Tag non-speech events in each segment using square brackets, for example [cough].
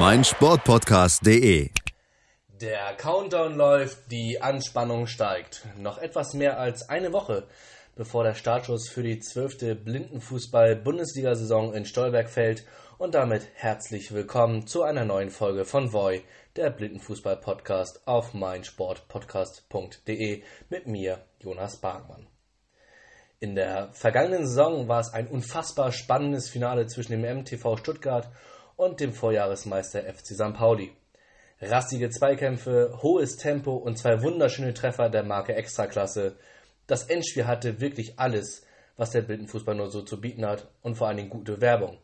meinsportpodcast.de. Der Countdown läuft, die Anspannung steigt. Noch etwas mehr als eine Woche, bevor der Startschuss für die zwölfte Blindenfußball-Bundesliga-Saison in Stolberg fällt. Und damit herzlich willkommen zu einer neuen Folge von Voi, der Blindenfußball-Podcast auf meinsportpodcast.de mit mir, Jonas Bargmann. In der vergangenen Saison war es ein unfassbar spannendes Finale zwischen dem MTV Stuttgart und dem Vorjahresmeister FC St. Pauli. Rassige Zweikämpfe, hohes Tempo und zwei wunderschöne Treffer der Marke Extraklasse. Das Endspiel hatte wirklich alles, was der Blindenfußball nur so zu bieten hat und vor allen Dingen gute Werbung.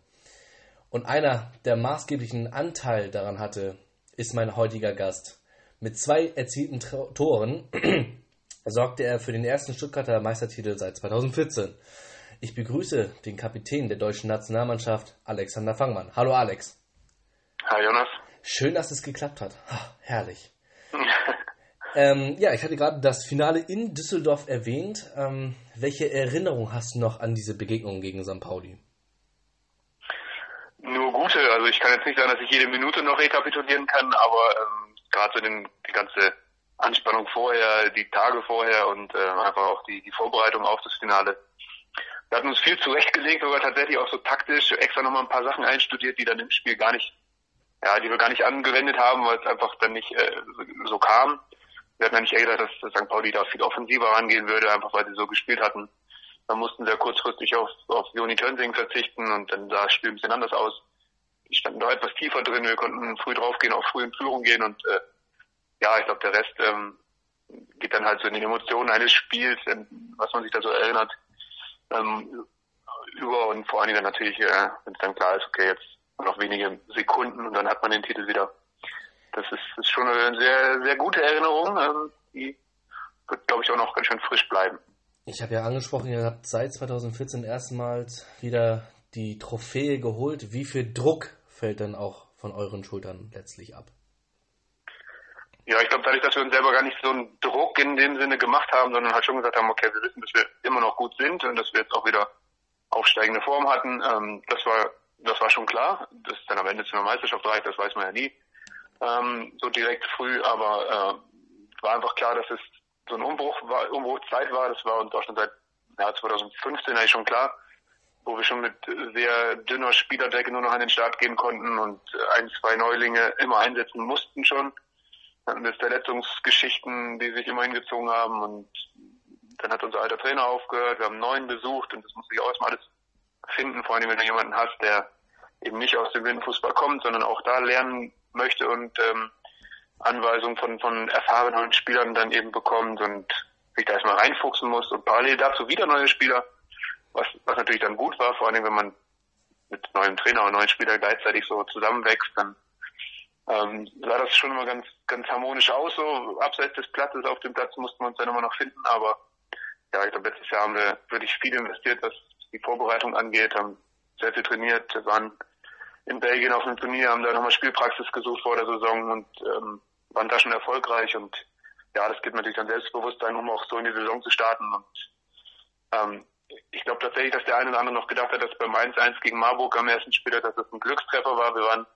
Und einer, der maßgeblichen Anteil daran hatte, ist mein heutiger Gast. Mit zwei erzielten Toren [clears throat] sorgte er für den ersten Stuttgarter Meistertitel seit 2014. Ich begrüße den Kapitän der deutschen Nationalmannschaft, Alexander Fangmann. Hallo Alex. Hi Jonas. Schön, dass es geklappt hat. Ha, herrlich. [laughs] ähm, ja, ich hatte gerade das Finale in Düsseldorf erwähnt. Ähm, welche Erinnerung hast du noch an diese Begegnung gegen St. Pauli? Nur gute. Also ich kann jetzt nicht sagen, dass ich jede Minute noch rekapitulieren kann, aber ähm, gerade so den, die ganze Anspannung vorher, die Tage vorher und äh, einfach auch die, die Vorbereitung auf das Finale wir hatten uns viel zurechtgelegt, sogar tatsächlich auch so taktisch extra nochmal ein paar Sachen einstudiert, die dann im Spiel gar nicht, ja, die wir gar nicht angewendet haben, weil es einfach dann nicht äh, so kam. Wir hatten eigentlich eher gedacht, dass St. Pauli da viel offensiver rangehen würde, einfach weil sie so gespielt hatten. Dann mussten sehr kurzfristig auf, auf Joni Tönsing verzichten und dann sah das Spiel ein bisschen anders aus. Die standen da etwas tiefer drin, wir konnten früh draufgehen, auch früh in Führung gehen und äh, ja, ich glaube, der Rest ähm, geht dann halt so in die Emotionen eines Spiels, was man sich da so erinnert ähm, über und vor allen Dingen dann natürlich, äh, wenn es dann klar ist, okay, jetzt noch wenige Sekunden und dann hat man den Titel wieder. Das ist, ist schon eine sehr, sehr gute Erinnerung. Ähm, die wird, glaube ich, auch noch ganz schön frisch bleiben. Ich habe ja angesprochen, ihr habt seit 2014 erstmals wieder die Trophäe geholt. Wie viel Druck fällt denn auch von euren Schultern letztlich ab? Ja, ich glaube, dadurch, dass wir uns selber gar nicht so einen Druck in dem Sinne gemacht haben, sondern halt schon gesagt haben, okay, wir wissen, dass wir immer noch gut sind und dass wir jetzt auch wieder aufsteigende Form hatten, ähm, das war das war schon klar. Dass dann am Ende zu einer Meisterschaft reicht, das weiß man ja nie ähm, so direkt früh, aber äh, war einfach klar, dass es so ein Umbruch war, Umbruchzeit war. Das war uns auch schon seit ja, 2015 eigentlich schon klar, wo wir schon mit sehr dünner Spielerdecke nur noch an den Start gehen konnten und ein, zwei Neulinge immer einsetzen mussten schon hatten wir Verletzungsgeschichten, die sich immer hingezogen haben und dann hat unser alter Trainer aufgehört, wir haben einen neuen besucht und das muss sich auch erstmal alles finden, vor allem wenn du jemanden hast, der eben nicht aus dem Windfußball kommt, sondern auch da lernen möchte und ähm, Anweisungen von, von erfahrenen Spielern dann eben bekommt und sich da erstmal reinfuchsen muss und parallel dazu wieder neue Spieler, was, was natürlich dann gut war, vor allem wenn man mit neuem Trainer und neuen Spielern gleichzeitig so zusammenwächst, dann ähm, sah das schon immer ganz, ganz harmonisch aus. So abseits des Platzes auf dem Platz mussten wir uns dann immer noch finden, aber ja, ich glaube, letztes Jahr haben wir wirklich viel investiert, was die Vorbereitung angeht, haben sehr viel trainiert, waren in Belgien auf einem Turnier, haben da nochmal Spielpraxis gesucht vor der Saison und ähm, waren da schon erfolgreich und ja, das gibt natürlich dann Selbstbewusstsein, um auch so in die Saison zu starten und ähm, ich glaube tatsächlich, dass der eine oder andere noch gedacht hat, dass beim 1-1 gegen Marburg am ersten Spiel, dass das ein Glückstreffer war. Wir waren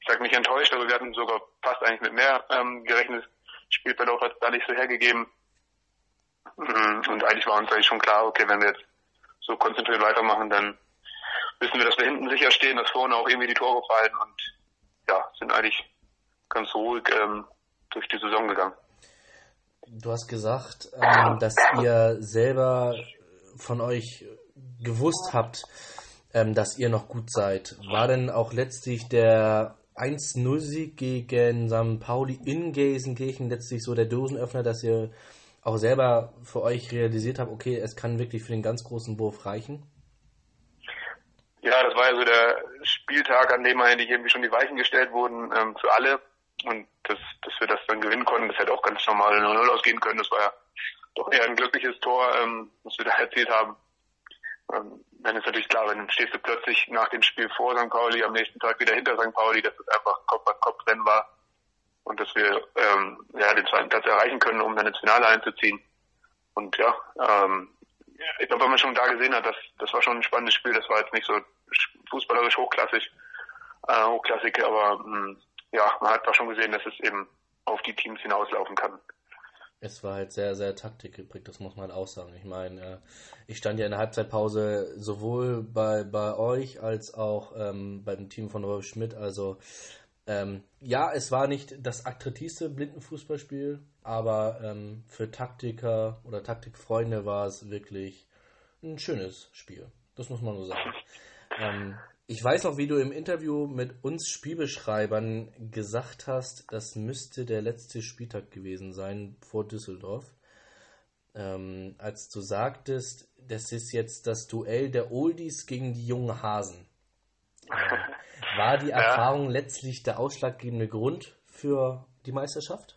ich sage nicht enttäuscht, aber wir hatten sogar fast eigentlich mit mehr ähm, gerechnet. Spielverlauf hat es da nicht so hergegeben. Mhm. Und eigentlich war uns eigentlich schon klar, okay, wenn wir jetzt so konzentriert weitermachen, dann wissen wir, dass wir hinten sicher stehen, dass vorne auch irgendwie die Tore fallen und ja, sind eigentlich ganz ruhig ähm, durch die Saison gegangen. Du hast gesagt, ähm, dass ihr selber von euch gewusst habt, ähm, dass ihr noch gut seid. War denn auch letztlich der 1-0-Sieg gegen St. Pauli in Gelsenkirchen letztlich so der Dosenöffner, dass ihr auch selber für euch realisiert habt, okay, es kann wirklich für den ganz großen Wurf reichen? Ja, das war ja so der Spieltag, an dem eigentlich irgendwie schon die Weichen gestellt wurden ähm, für alle. und dass, dass wir das dann gewinnen konnten. Das hätte auch ganz normal 0-0 ausgehen können. Das war ja doch eher ein glückliches Tor, ähm, was wir da erzählt haben. Ähm, dann ist natürlich klar, wenn stehst du plötzlich nach dem Spiel vor St. Pauli, am nächsten Tag wieder hinter St. Pauli, dass es einfach Kopf an Kopf rennen war und dass wir ähm, ja, den zweiten Platz erreichen können, um dann ins Finale einzuziehen. Und ja, ähm, ich glaube, wenn man schon da gesehen hat, das, das war schon ein spannendes Spiel. Das war jetzt nicht so fußballerisch hochklassig, äh, hochklassig, aber mh, hm, ja, man hat da schon gesehen, dass es eben auf die Teams hinauslaufen kann. Es war halt sehr, sehr taktikgeprägt, das muss man halt auch sagen. Ich meine, äh, ich stand ja in der Halbzeitpause sowohl bei, bei euch als auch ähm, beim Team von Rolf Schmidt. Also ähm, ja, es war nicht das attraktivste Blindenfußballspiel, aber ähm, für Taktiker oder Taktikfreunde war es wirklich ein schönes Spiel. Das muss man so sagen. Ähm, ich weiß noch, wie du im Interview mit uns Spielbeschreibern gesagt hast, das müsste der letzte Spieltag gewesen sein vor Düsseldorf. Ähm, als du sagtest, das ist jetzt das Duell der Oldies gegen die jungen Hasen. Äh, [laughs] war die Erfahrung ja. letztlich der ausschlaggebende Grund für die Meisterschaft?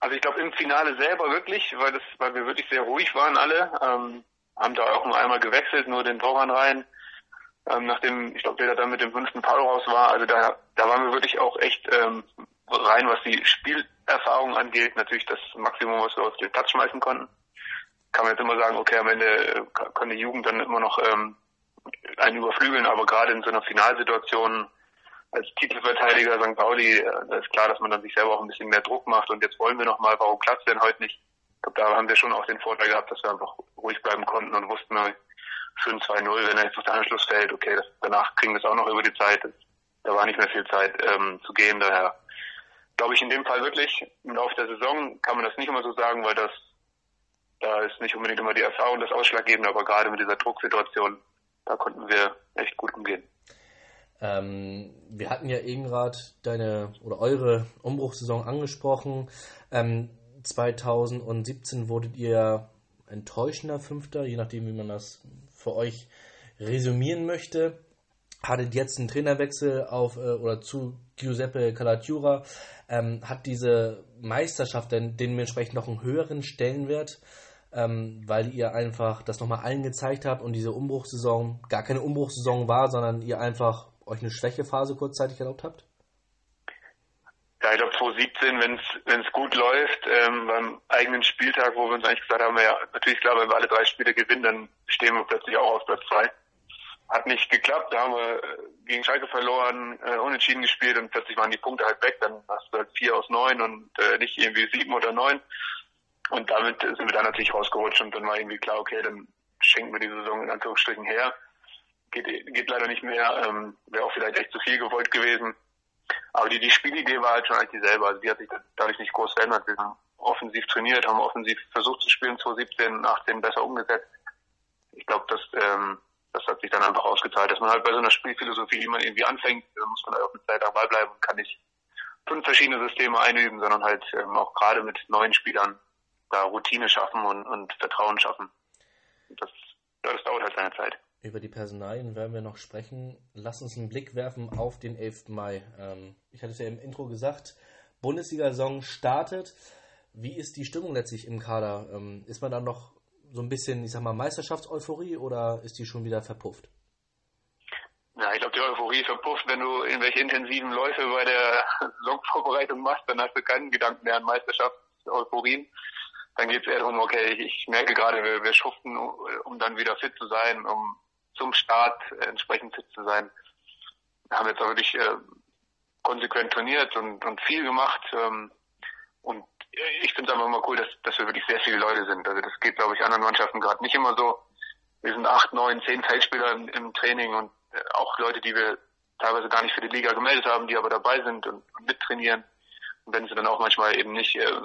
Also ich glaube im Finale selber wirklich, weil das, weil wir wirklich sehr ruhig waren alle, ähm, haben da auch nur einmal gewechselt, nur den Torwart rein ähm, nachdem, ich glaube, der dann mit dem fünften Foul raus war. Also da, da waren wir wirklich auch echt ähm, rein, was die Spielerfahrung angeht. Natürlich das Maximum, was wir aus dem Platz schmeißen konnten. Kann man jetzt immer sagen, okay, am Ende äh, kann die Jugend dann immer noch ähm, einen überflügeln, aber gerade in so einer Finalsituation als Titelverteidiger St. Pauli, äh, da ist klar, dass man dann sich selber auch ein bisschen mehr Druck macht und jetzt wollen wir nochmal, warum klappt denn heute nicht? Ich glaube, da haben wir schon auch den Vorteil gehabt, dass wir einfach ruhig bleiben konnten und wussten, für ein 2-0, wenn er auf den Anschluss fällt, okay, das, danach kriegen wir es auch noch über die Zeit. Da war nicht mehr viel Zeit ähm, zu gehen, daher glaube ich in dem Fall wirklich, im Laufe der Saison kann man das nicht immer so sagen, weil das da ist nicht unbedingt immer die Erfahrung das Ausschlaggebende, aber gerade mit dieser Drucksituation, da konnten wir echt gut umgehen. Ähm, wir hatten ja eben gerade deine oder eure Umbruchssaison angesprochen. Ähm, 2017 wurdet ihr enttäuschender Fünfter, je nachdem, wie man das für euch resümieren möchte. Hattet jetzt einen Trainerwechsel auf äh, oder zu Giuseppe Calatura, ähm, hat diese Meisterschaft denn dementsprechend noch einen höheren Stellenwert, ähm, weil ihr einfach das nochmal allen gezeigt habt und diese Umbruchssaison gar keine Umbruchssaison war, sondern ihr einfach euch eine Schwächephase kurzzeitig erlaubt habt? Ja, ich glaube 2017, wenn es gut läuft, ähm, beim eigenen Spieltag, wo wir uns eigentlich gesagt haben, ja, natürlich klar, wenn wir alle drei Spiele gewinnen, dann stehen wir plötzlich auch auf Platz zwei. Hat nicht geklappt, da haben wir äh, gegen Schalke verloren, äh, unentschieden gespielt und plötzlich waren die Punkte halt weg, dann hast du halt vier aus neun und äh, nicht irgendwie sieben oder neun. Und damit sind wir dann natürlich rausgerutscht und dann war irgendwie klar, okay, dann schenken wir die Saison in Anführungsstrichen her. Geht, geht leider nicht mehr, ähm, wäre auch vielleicht echt zu viel gewollt gewesen. Aber die, die Spielidee war halt schon eigentlich dieselbe. Also die hat sich dadurch nicht groß verändert. Wir haben offensiv trainiert, haben offensiv versucht zu spielen, 2017, 18 besser umgesetzt. Ich glaube, das, ähm, das hat sich dann einfach ausgezahlt, dass man halt bei so einer Spielphilosophie, die man irgendwie anfängt, da muss man halt auch eine Zeit lang bleiben und kann nicht fünf verschiedene Systeme einüben, sondern halt ähm, auch gerade mit neuen Spielern da Routine schaffen und, und Vertrauen schaffen. Das, das dauert halt seine Zeit. Über die Personalien werden wir noch sprechen. Lass uns einen Blick werfen auf den 11. Mai. Ähm, ich hatte es ja im Intro gesagt, Bundesliga-Saison startet. Wie ist die Stimmung letztlich im Kader? Ähm, ist man da noch so ein bisschen, ich sag mal, Meisterschaftseuphorie oder ist die schon wieder verpufft? Ja, ich glaube, die Euphorie verpufft, wenn du irgendwelche intensiven Läufe bei der Saisonvorbereitung machst, dann hast du keinen Gedanken mehr an Meisterschaftseuphorien. Dann geht es eher darum, okay, ich, ich merke gerade, wir, wir schuften, um dann wieder fit zu sein, um zum Start äh, entsprechend fit zu sein. Wir haben jetzt auch wirklich äh, konsequent trainiert und, und viel gemacht. Ähm, und ich finde es einfach mal cool, dass, dass wir wirklich sehr viele Leute sind. Also das geht, glaube ich, anderen Mannschaften gerade nicht immer so. Wir sind acht, neun, zehn Feldspieler im, im Training und äh, auch Leute, die wir teilweise gar nicht für die Liga gemeldet haben, die aber dabei sind und, und mittrainieren. Und wenn sie dann auch manchmal eben nicht äh,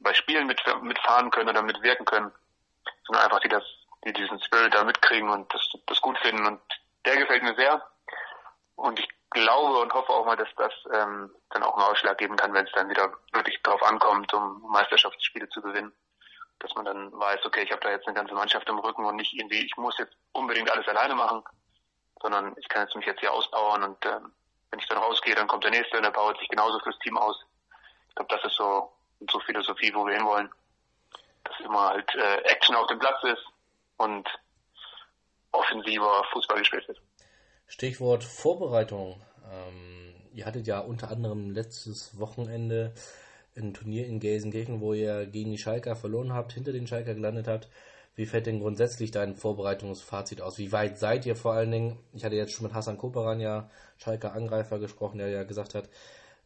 bei Spielen mit, mitfahren können oder mitwirken können, sondern einfach die das die diesen Spirit da mitkriegen und das, das gut finden. Und der gefällt mir sehr. Und ich glaube und hoffe auch mal, dass das ähm, dann auch einen Ausschlag geben kann, wenn es dann wieder wirklich drauf ankommt, um Meisterschaftsspiele zu gewinnen. Dass man dann weiß, okay, ich habe da jetzt eine ganze Mannschaft im Rücken und nicht irgendwie, ich muss jetzt unbedingt alles alleine machen, sondern ich kann jetzt mich jetzt hier ausbauen und ähm, wenn ich dann rausgehe, dann kommt der nächste und der baut sich genauso fürs Team aus. Ich glaube, das ist so so Philosophie, wo wir hinwollen. Dass immer halt äh, Action auf dem Platz ist und offensiver Fußball gespielt wird. Stichwort Vorbereitung. Ähm, ihr hattet ja unter anderem letztes Wochenende ein Turnier in Gelsenkirchen, wo ihr gegen die Schalker verloren habt, hinter den Schalker gelandet habt. Wie fällt denn grundsätzlich dein Vorbereitungsfazit aus? Wie weit seid ihr vor allen Dingen? Ich hatte jetzt schon mit Hassan Koperan ja, Schalker Angreifer, gesprochen, der ja gesagt hat,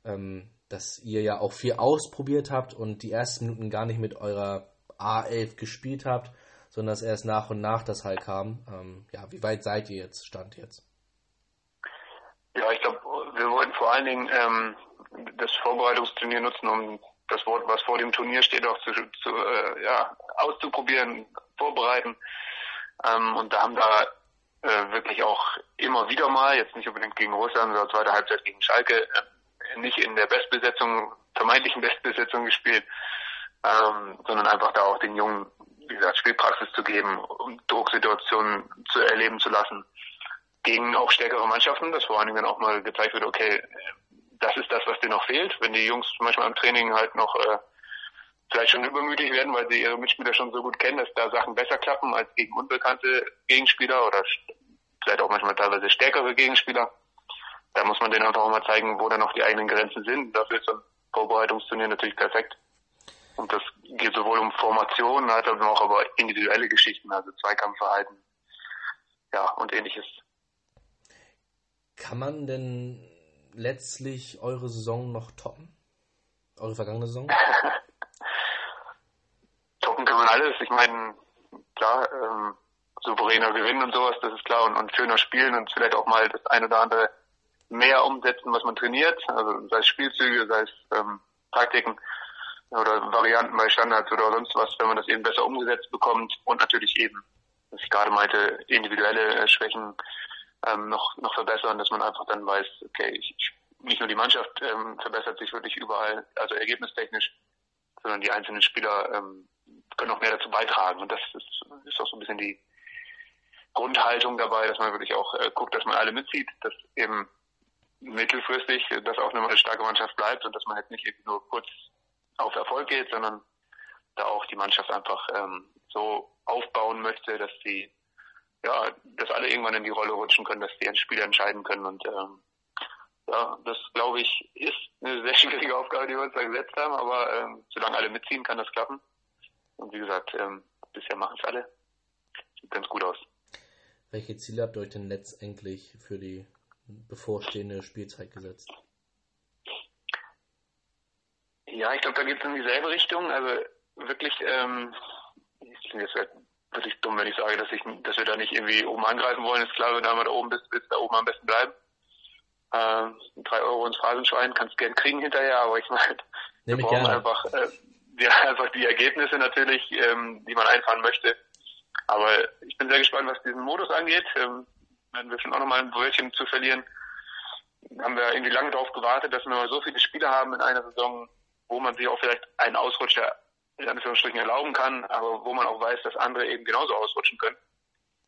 ähm, dass ihr ja auch viel ausprobiert habt und die ersten Minuten gar nicht mit eurer A11 gespielt habt, sondern dass erst nach und nach das halt kam. Ähm, ja, wie weit seid ihr jetzt, Stand jetzt? Ja, ich glaube, wir wollten vor allen Dingen ähm, das Vorbereitungsturnier nutzen, um das Wort, was vor dem Turnier steht, auch zu, zu äh, ja, auszuprobieren, vorbereiten. Ähm, und da haben da äh, wirklich auch immer wieder mal, jetzt nicht unbedingt gegen Russland, sondern zweite Halbzeit gegen Schalke, äh, nicht in der Bestbesetzung, vermeintlichen Bestbesetzung gespielt, ähm, sondern einfach da auch den Jungen, wie gesagt, Spielpraxis zu geben, um Drucksituationen zu erleben zu lassen gegen auch stärkere Mannschaften, dass vor allen Dingen dann auch mal gezeigt wird, okay, das ist das, was dir noch fehlt. Wenn die Jungs manchmal im Training halt noch äh, vielleicht schon übermütig werden, weil sie ihre Mitspieler schon so gut kennen, dass da Sachen besser klappen als gegen unbekannte Gegenspieler oder vielleicht auch manchmal teilweise stärkere Gegenspieler. Da muss man denen einfach auch mal zeigen, wo da noch die eigenen Grenzen sind. Dafür ist so ein Vorbereitungsturnier natürlich perfekt. Und das geht sowohl um Formationen, als auch aber individuelle Geschichten, also Zweikampfverhalten, ja, und ähnliches. Kann man denn letztlich eure Saison noch toppen? Eure vergangene Saison? [laughs] toppen kann man alles. Ich meine, klar, ähm, souveräner gewinnen und sowas, das ist klar, und, und schöner spielen und vielleicht auch mal das eine oder andere mehr umsetzen, was man trainiert, also sei es Spielzüge, sei es ähm, Taktiken oder Varianten bei Standards oder sonst was, wenn man das eben besser umgesetzt bekommt und natürlich eben, was ich gerade meinte, individuelle Schwächen ähm, noch, noch verbessern, dass man einfach dann weiß, okay, ich, nicht nur die Mannschaft ähm, verbessert sich wirklich überall, also ergebnistechnisch, sondern die einzelnen Spieler ähm, können noch mehr dazu beitragen. Und das ist, ist auch so ein bisschen die Grundhaltung dabei, dass man wirklich auch äh, guckt, dass man alle mitzieht, dass eben mittelfristig das auch eine starke Mannschaft bleibt und dass man jetzt nicht nur kurz auf Erfolg geht, sondern da auch die Mannschaft einfach ähm, so aufbauen möchte, dass sie ja, dass alle irgendwann in die Rolle rutschen können, dass die Spieler entscheiden können. Und ähm, ja, das glaube ich ist eine sehr schwierige Aufgabe, die wir uns da gesetzt haben, aber ähm, solange alle mitziehen, kann das klappen. Und wie gesagt, ähm, bisher machen es alle. Sieht ganz gut aus. Welche Ziele habt ihr euch denn letztendlich für die bevorstehende Spielzeit gesetzt? Ja, ich glaube, da geht es in dieselbe Richtung. Also wirklich, ähm, ich bin jetzt wirklich dumm, wenn ich sage, dass ich, dass wir da nicht irgendwie oben angreifen wollen. Ist klar, wenn du einmal da oben bist, willst du da oben am besten bleiben. Ähm, drei Euro ins Phrasenschwein kannst du gern kriegen hinterher, aber ich meine, wir brauchen gerne. einfach, äh, ja, [laughs] einfach die Ergebnisse natürlich, ähm, die man einfahren möchte. Aber ich bin sehr gespannt, was diesen Modus angeht. Ähm, werden wir schon auch nochmal ein Brötchen zu verlieren. Haben wir irgendwie lange darauf gewartet, dass wir mal so viele Spiele haben in einer Saison, wo man sich auch vielleicht einen Ausrutscher in Anführungsstrichen erlauben kann, aber wo man auch weiß, dass andere eben genauso ausrutschen können.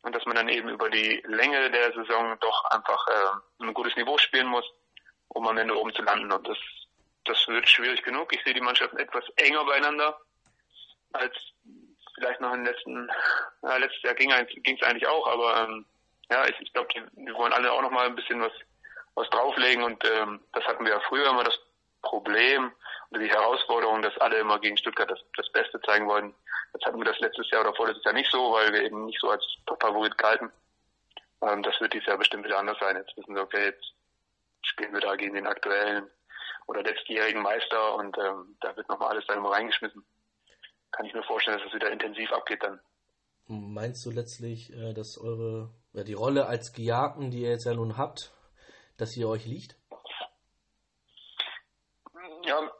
Und dass man dann eben über die Länge der Saison doch einfach äh, ein gutes Niveau spielen muss, um am Ende oben zu landen. Und das, das wird schwierig genug. Ich sehe die Mannschaften etwas enger beieinander als vielleicht noch im letzten, ja, letztes Jahr ging es eigentlich auch, aber ähm, ja, ich, ich glaube, die wollen alle auch noch mal ein bisschen was, was drauflegen und ähm, das hatten wir ja früher immer das Problem, die Herausforderung, dass alle immer gegen Stuttgart das, das Beste zeigen wollen. Jetzt hatten wir das letztes Jahr oder vorletztes Jahr nicht so, weil wir eben nicht so als Top-Favorit galten. Ähm, das wird dieses Jahr bestimmt wieder anders sein. Jetzt wissen wir, okay, jetzt spielen wir da gegen den aktuellen oder letztjährigen Meister und ähm, da wird nochmal alles dann immer reingeschmissen. Kann ich mir vorstellen, dass es wieder intensiv abgeht dann. Meinst du letztlich, äh, dass eure, ja, die Rolle als Gejagten, die ihr jetzt ja nun habt, dass sie euch liegt? Ja,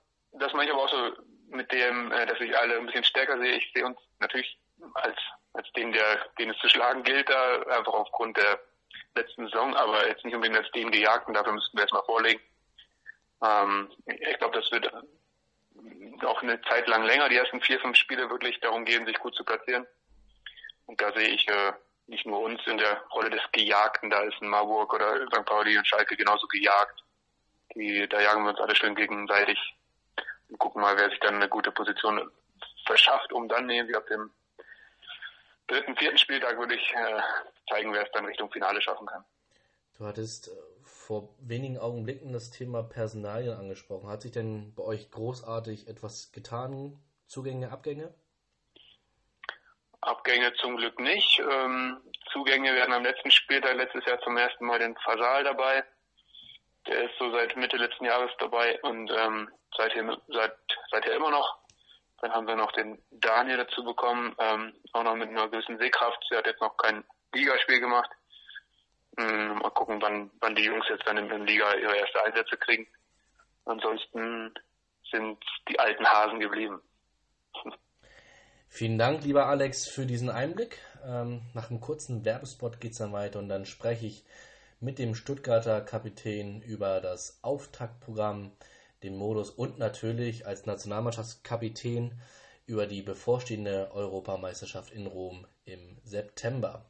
das meine ich aber auch so mit dem, äh, dass ich alle ein bisschen stärker sehe. Ich sehe uns natürlich als, als den, der, den es zu schlagen gilt, da einfach aufgrund der letzten Saison, aber jetzt nicht unbedingt als den Gejagten, dafür müssten wir erstmal vorlegen. Ähm, ich glaube, das wird auch eine Zeit lang länger, die ersten vier, fünf Spiele wirklich darum gehen, sich gut zu platzieren. Und da sehe ich äh, nicht nur uns in der Rolle des Gejagten, da ist ein Marburg oder St. Pauli und Schalke genauso gejagt Die, da jagen wir uns alle schön gegenseitig und gucken mal, wer sich dann eine gute Position verschafft, um dann irgendwie ab dem dritten, vierten Spieltag würde ich äh, zeigen, wer es dann Richtung Finale schaffen kann. Du hattest äh, vor wenigen Augenblicken das Thema Personalien angesprochen. Hat sich denn bei euch großartig etwas getan? Zugänge, Abgänge? Abgänge zum Glück nicht. Ähm, Zugänge werden am letzten Spieltag letztes Jahr zum ersten Mal den Fasal dabei. Der ist so seit Mitte letzten Jahres dabei und ähm, seither, seit, seither immer noch. Dann haben wir noch den Daniel dazu bekommen, ähm, auch noch mit einer gewissen Sehkraft. Sie hat jetzt noch kein Ligaspiel gemacht. Ähm, mal gucken, wann, wann die Jungs jetzt dann in der Liga ihre erste Einsätze kriegen. Ansonsten sind die alten Hasen geblieben. Vielen Dank, lieber Alex, für diesen Einblick. Ähm, nach einem kurzen Werbespot geht es dann weiter und dann spreche ich mit dem Stuttgarter Kapitän über das Auftaktprogramm, den Modus und natürlich als Nationalmannschaftskapitän über die bevorstehende Europameisterschaft in Rom im September.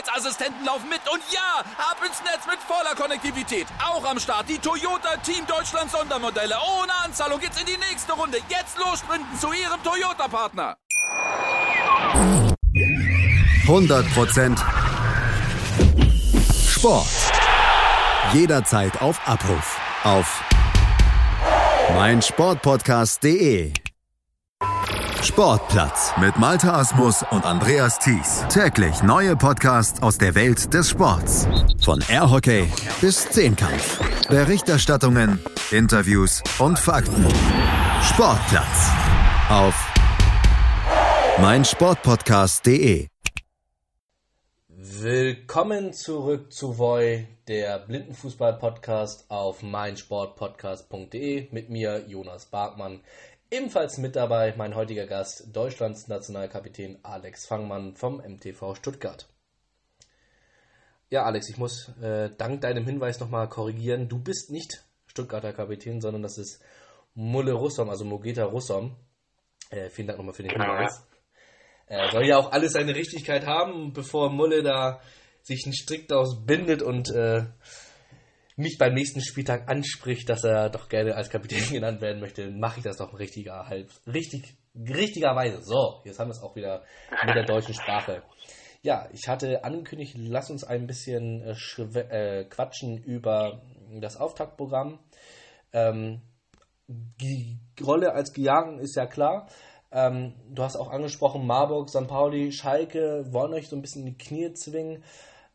Sicherheitsassistenten laufen mit. Und ja, ab ins Netz mit voller Konnektivität. Auch am Start die Toyota Team Deutschland Sondermodelle. Ohne Anzahlung geht's in die nächste Runde. Jetzt los sprinten zu ihrem Toyota-Partner. 100% Sport. Jederzeit auf Abruf. Auf meinsportpodcast.de. Sportplatz mit Malta Asmus und Andreas Thies. Täglich neue Podcasts aus der Welt des Sports. Von Airhockey bis Zehnkampf. Berichterstattungen, Interviews und Fakten. Sportplatz auf meinsportpodcast.de. Willkommen zurück zu Voi, der Blindenfußball-Podcast auf meinsportpodcast.de mit mir, Jonas Barkmann. Ebenfalls mit dabei mein heutiger Gast, Deutschlands Nationalkapitän Alex Fangmann vom MTV Stuttgart. Ja, Alex, ich muss äh, dank deinem Hinweis nochmal korrigieren. Du bist nicht Stuttgarter Kapitän, sondern das ist Mulle Russom, also Mogeta Russom. Äh, vielen Dank nochmal für den Hinweis. Äh, soll ja auch alles seine Richtigkeit haben, bevor Mulle da sich einen Strick daraus bindet und äh, mich beim nächsten Spieltag anspricht, dass er doch gerne als Kapitän [laughs] genannt werden möchte, mache ich das doch richtiger, halb, richtig, richtigerweise. So, jetzt haben wir es auch wieder mit der deutschen Sprache. Ja, ich hatte angekündigt, lass uns ein bisschen äh, äh, quatschen über das Auftaktprogramm. Ähm, die Rolle als Gejagen ist ja klar. Ähm, du hast auch angesprochen, Marburg, St. Pauli, Schalke wollen euch so ein bisschen in die Knie zwingen.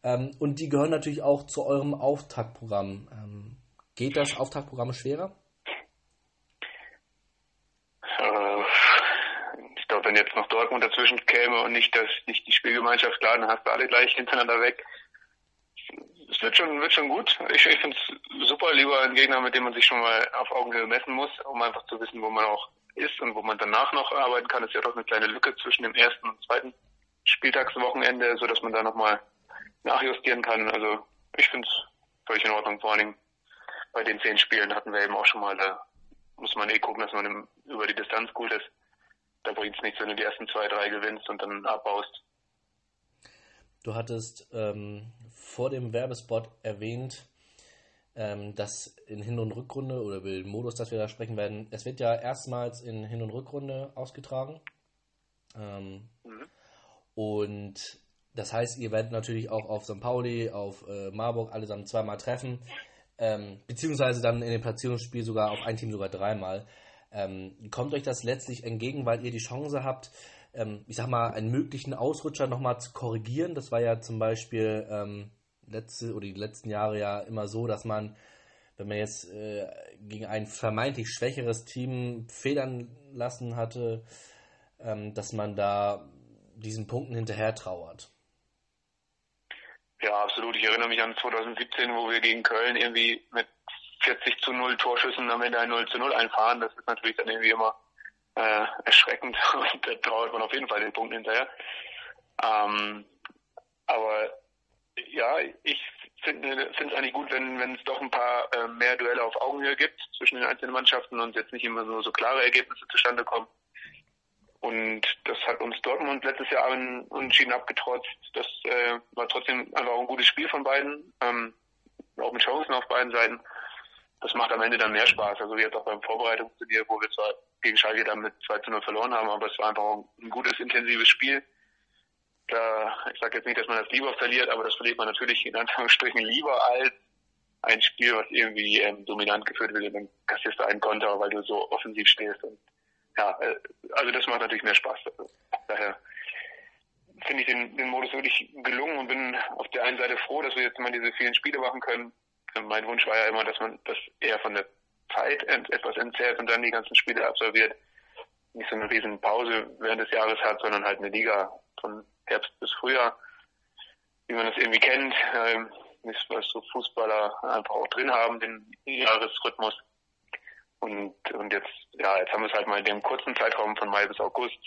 Ähm, und die gehören natürlich auch zu eurem Auftaktprogramm. Ähm, geht das Auftaktprogramm schwerer? Äh, ich glaube, wenn jetzt noch Dortmund dazwischen käme und nicht, das, nicht die Spielgemeinschaft, klar, dann hast du alle gleich hintereinander weg. Es wird schon, wird schon gut. Ich, ich finde es super, lieber ein Gegner, mit dem man sich schon mal auf Augenhöhe messen muss, um einfach zu wissen, wo man auch ist und wo man danach noch arbeiten kann. Es ist ja doch eine kleine Lücke zwischen dem ersten und zweiten Spieltagswochenende, so dass man da nochmal nachjustieren kann. Also ich finde es völlig in Ordnung. Vor allen Dingen bei den zehn Spielen hatten wir eben auch schon mal, da muss man eh gucken, dass man im, über die Distanz gut ist. Da bringt es nichts, wenn du die ersten zwei, drei gewinnst und dann abbaust. Du hattest ähm, vor dem Werbespot erwähnt, ähm, dass in Hin- und Rückrunde oder über den Modus, dass wir da sprechen werden, es wird ja erstmals in Hin- und Rückrunde ausgetragen. Ähm, mhm. Und das heißt, ihr werdet natürlich auch auf St. Pauli, auf äh, Marburg allesamt zweimal treffen, ähm, beziehungsweise dann in dem Platzierungsspiel sogar auf ein Team sogar dreimal. Ähm, kommt euch das letztlich entgegen, weil ihr die Chance habt, ähm, ich sag mal, einen möglichen Ausrutscher nochmal zu korrigieren? Das war ja zum Beispiel ähm, letzte oder die letzten Jahre ja immer so, dass man, wenn man jetzt äh, gegen ein vermeintlich schwächeres Team federn lassen hatte, ähm, dass man da diesen Punkten hinterher trauert. Ja, absolut. Ich erinnere mich an 2017, wo wir gegen Köln irgendwie mit 40 zu 0 Torschüssen am Ende ein 0 zu 0 einfahren. Das ist natürlich dann irgendwie immer äh, erschreckend [laughs] und da trauert man auf jeden Fall den Punkt hinterher. Ähm, aber ja, ich finde es eigentlich gut, wenn wenn es doch ein paar äh, mehr Duelle auf Augenhöhe gibt zwischen den einzelnen Mannschaften und jetzt nicht immer nur so klare Ergebnisse zustande kommen. Und das hat uns Dortmund letztes Jahr unentschieden abgetrotzt. Das äh, war trotzdem einfach ein gutes Spiel von beiden, ähm, auch mit Chancen auf beiden Seiten. Das macht am Ende dann mehr Spaß. Also jetzt auch beim Vorbereitungsturnier, wo wir zwar gegen Schalke dann mit 2 zu 0 verloren haben, aber es war einfach ein gutes, intensives Spiel. Da, ich sage jetzt nicht, dass man das lieber verliert, aber das verliert man natürlich in Anführungsstrichen lieber als ein Spiel, was irgendwie ähm, dominant geführt wird und dann kassierst du einen Konter, weil du so offensiv stehst. Und ja, äh, also das macht natürlich mehr Spaß. Daher finde ich den, den Modus wirklich gelungen und bin auf der einen Seite froh, dass wir jetzt mal diese vielen Spiele machen können. Mein Wunsch war ja immer, dass man das eher von der Zeit etwas entzerrt und dann die ganzen Spiele absolviert. Nicht so eine riesen Pause während des Jahres hat, sondern halt eine Liga von Herbst bis Frühjahr, wie man das irgendwie kennt. Ähm, was so Fußballer einfach auch drin haben, den Jahresrhythmus. Und, und jetzt, ja, jetzt haben wir es halt mal in dem kurzen Zeitraum von Mai bis August.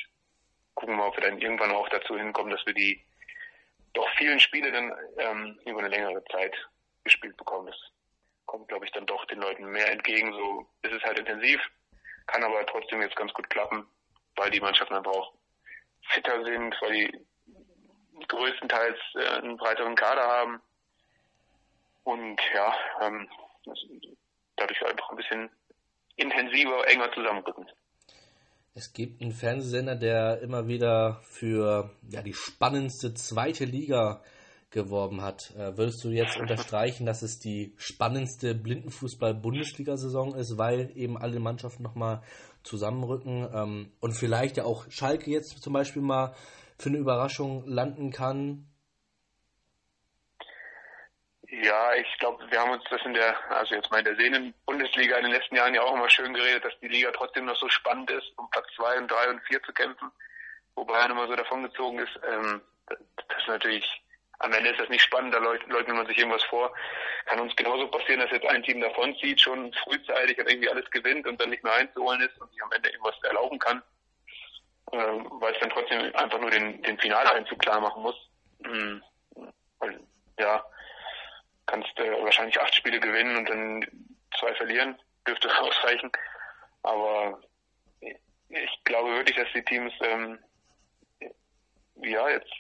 Gucken wir, ob wir dann irgendwann auch dazu hinkommen, dass wir die doch vielen Spiele dann ähm, über eine längere Zeit gespielt bekommen. Das kommt, glaube ich, dann doch den Leuten mehr entgegen. So ist es halt intensiv, kann aber trotzdem jetzt ganz gut klappen, weil die Mannschaften einfach auch fitter sind, weil die größtenteils äh, einen breiteren Kader haben und ja, ähm, dadurch einfach ein bisschen intensiver, enger zusammenrücken. Es gibt einen Fernsehsender, der immer wieder für ja, die spannendste zweite Liga geworben hat. Äh, würdest du jetzt unterstreichen, dass es die spannendste Blindenfußball-Bundesliga-Saison ist, weil eben alle Mannschaften nochmal zusammenrücken ähm, und vielleicht ja auch Schalke jetzt zum Beispiel mal für eine Überraschung landen kann? Ja, ich glaube, wir haben uns das in der, also jetzt mal in der Sehnen-Bundesliga in den letzten Jahren ja auch immer schön geredet, dass die Liga trotzdem noch so spannend ist, um Platz zwei und drei und vier zu kämpfen, wo Bayern immer so davongezogen ist. Ähm, das ist natürlich, am Ende ist das nicht spannend, da leugnet man sich irgendwas vor. Kann uns genauso passieren, dass jetzt ein Team davonzieht, schon frühzeitig und irgendwie alles gewinnt und dann nicht mehr einzuholen ist und sich am Ende irgendwas erlauben kann, ähm, weil es dann trotzdem einfach nur den, den Finaleinzug klar machen muss. Mhm. Und, ja, kannst äh, wahrscheinlich acht Spiele gewinnen und dann zwei verlieren, dürfte [laughs] ausreichen. Aber ich glaube wirklich, dass die Teams ähm, ja jetzt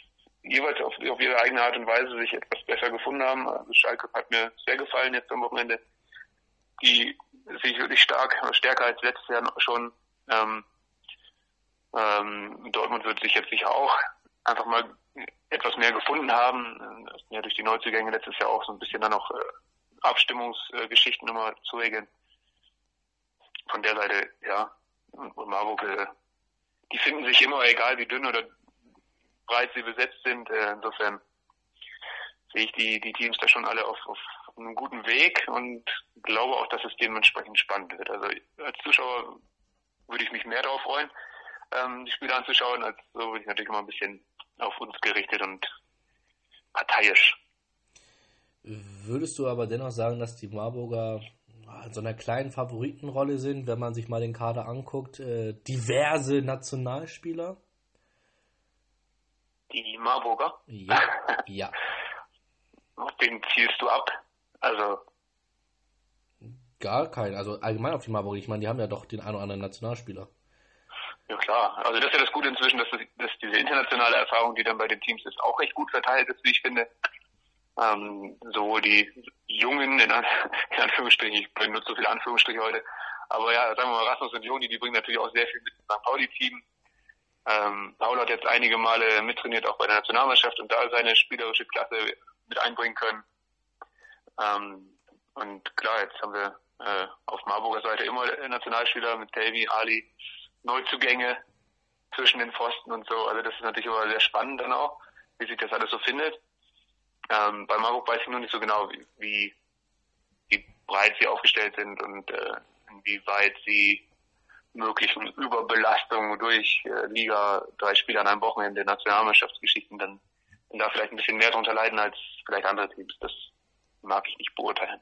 jeweils auf, auf ihre eigene Art und Weise sich etwas besser gefunden haben. Also Schalke hat mir sehr gefallen jetzt am Wochenende. Die sich wirklich stark, stärker als letztes Jahr schon. Ähm, ähm, Dortmund wird sich jetzt sicher auch einfach mal etwas mehr gefunden haben. Ja durch die Neuzugänge letztes Jahr auch so ein bisschen dann noch äh, Abstimmungsgeschichten immer zu regeln. Von der Seite, ja, und, und Marburg, äh, die finden sich immer, egal wie dünn oder breit sie besetzt sind. Äh, insofern sehe ich die, die Teams da schon alle auf, auf einem guten Weg und glaube auch, dass es dementsprechend spannend wird. Also als Zuschauer würde ich mich mehr darauf freuen, ähm, die Spiele anzuschauen, als so würde ich natürlich immer ein bisschen auf uns gerichtet und parteiisch. Würdest du aber dennoch sagen, dass die Marburger in so einer kleinen Favoritenrolle sind, wenn man sich mal den Kader anguckt? Äh, diverse Nationalspieler? Die Marburger? Ja. [laughs] ja. auf wen zielst du ab? Also. Gar keinen. Also allgemein auf die Marburger. Ich meine, die haben ja doch den einen oder anderen Nationalspieler. Ja klar, also das ist ja das Gute inzwischen, dass, das, dass diese internationale Erfahrung, die dann bei den Teams ist, auch recht gut verteilt ist, wie ich finde. Ähm, sowohl die Jungen, in, An [laughs] in Anführungsstrichen, ich benutze so viele Anführungsstriche heute, aber ja, sagen wir mal, Rasmus und Joni, die bringen natürlich auch sehr viel mit dem St. Pauli-Team. Ähm, Paul hat jetzt einige Male mittrainiert, auch bei der Nationalmannschaft und da seine spielerische Klasse mit einbringen können. Ähm, und klar, jetzt haben wir äh, auf Marburger Seite immer Nationalspieler mit Davy, Ali, Neuzugänge zwischen den Pfosten und so. Also das ist natürlich immer sehr spannend dann auch, wie sich das alles so findet. Ähm, bei Marburg weiß ich nur nicht so genau, wie, wie, breit sie aufgestellt sind und äh, inwieweit sie möglichen Überbelastungen durch äh, Liga, drei Spiele an einem Wochenende, Nationalmannschaftsgeschichten dann, dann da vielleicht ein bisschen mehr drunter leiden als vielleicht andere Teams. Das mag ich nicht beurteilen.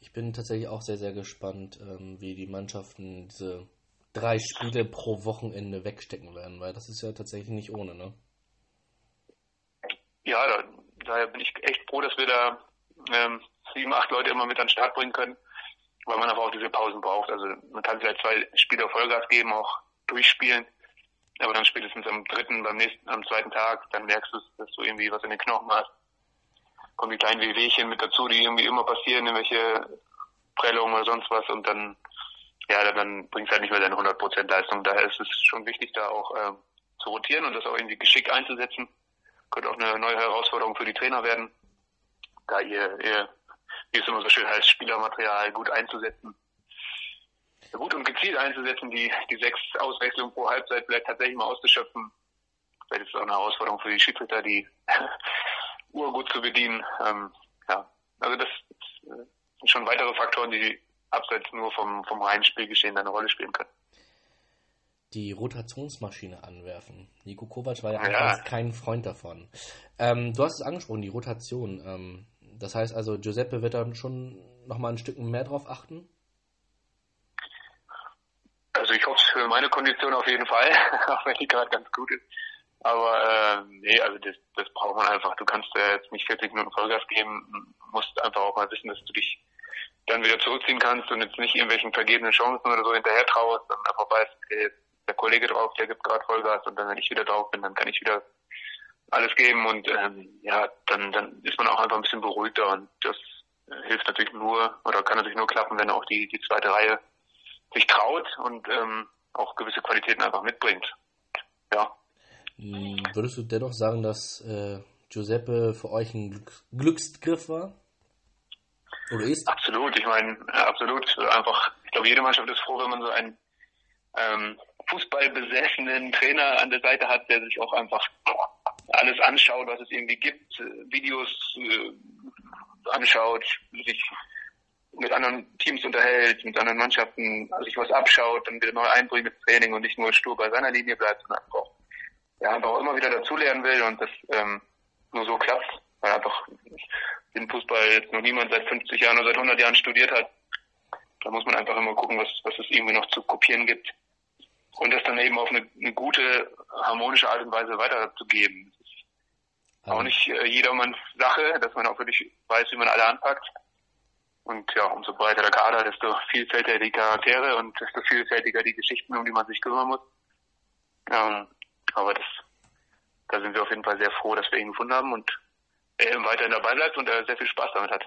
Ich bin tatsächlich auch sehr, sehr gespannt, ähm, wie die Mannschaften diese drei Spiele pro Wochenende wegstecken werden, weil das ist ja tatsächlich nicht ohne, ne? Ja, da, daher bin ich echt froh, dass wir da ähm, sieben, acht Leute immer mit an den Start bringen können, weil man aber auch diese Pausen braucht. Also man kann vielleicht zwei Spiele Vollgas geben, auch durchspielen, aber dann spätestens am dritten, beim nächsten, am zweiten Tag, dann merkst du, dass du irgendwie was in den Knochen hast. Kommen die kleinen Wehwehchen mit dazu, die irgendwie immer passieren, irgendwelche Prellungen oder sonst was und dann, ja, dann, bringt halt nicht mehr deine 100% Leistung. Daher ist es schon wichtig, da auch äh, zu rotieren und das auch irgendwie geschickt einzusetzen. Könnte auch eine neue Herausforderung für die Trainer werden, da ihr, ihr wie es immer so schön heißt, Spielermaterial gut einzusetzen. Gut und gezielt einzusetzen, die, die sechs Auswechslungen pro Halbzeit vielleicht tatsächlich mal auszuschöpfen. Vielleicht ist es auch eine Herausforderung für die Schiedsrichter, die [laughs] Uhr gut zu bedienen. Ähm, ja, also das sind schon weitere Faktoren, die abseits nur vom, vom reinen Spielgeschehen eine Rolle spielen können. Die Rotationsmaschine anwerfen. Nico Kovac war ja, ja. kein Freund davon. Ähm, du hast es angesprochen, die Rotation. Ähm, das heißt also, Giuseppe wird dann schon nochmal ein Stück mehr drauf achten? Also ich hoffe es für meine Kondition auf jeden Fall, [laughs] auch wenn die gerade ganz gut ist. Aber äh, nee, also das, das braucht man einfach. Du kannst äh, jetzt nicht 40 Minuten Vollgas geben, musst einfach auch mal wissen, dass du dich dann wieder zurückziehen kannst und jetzt nicht irgendwelchen vergebenen Chancen oder so hinterher traust, sondern einfach weißt, okay, der Kollege drauf, der gibt gerade Vollgas und dann, wenn ich wieder drauf bin, dann kann ich wieder alles geben und ähm, ja, dann, dann ist man auch einfach ein bisschen beruhigter und das äh, hilft natürlich nur oder kann natürlich nur klappen, wenn auch die, die zweite Reihe sich traut und ähm, auch gewisse Qualitäten einfach mitbringt. Ja. Hm, würdest du dennoch sagen, dass äh, Giuseppe für euch ein Glücksgriff war? Oder ist? Absolut, ich meine, absolut. Einfach, ich glaube, jede Mannschaft ist froh, wenn man so einen ähm, fußballbesessenen Trainer an der Seite hat, der sich auch einfach alles anschaut, was es irgendwie gibt, äh, Videos äh, anschaut, sich mit anderen Teams unterhält, mit anderen Mannschaften sich was abschaut, dann wieder neu einbringt ins Training und nicht nur stur bei seiner Linie bleibt, sondern einfach, ja, einfach auch immer wieder dazulernen will und das ähm, nur so klappt, weil einfach den Fußball jetzt noch niemand seit 50 Jahren oder seit 100 Jahren studiert hat. Da muss man einfach immer gucken, was, was es irgendwie noch zu kopieren gibt und das dann eben auf eine, eine gute, harmonische Art und Weise weiterzugeben. Das ist also. auch nicht äh, jedermanns Sache, dass man auch wirklich weiß, wie man alle anpackt. Und ja, umso breiter der Kader, desto vielfältiger die Charaktere und desto vielfältiger die Geschichten, um die man sich kümmern muss. Ähm, aber das, da sind wir auf jeden Fall sehr froh, dass wir ihn gefunden haben und weiterhin dabei bleibt und er sehr viel Spaß damit hat.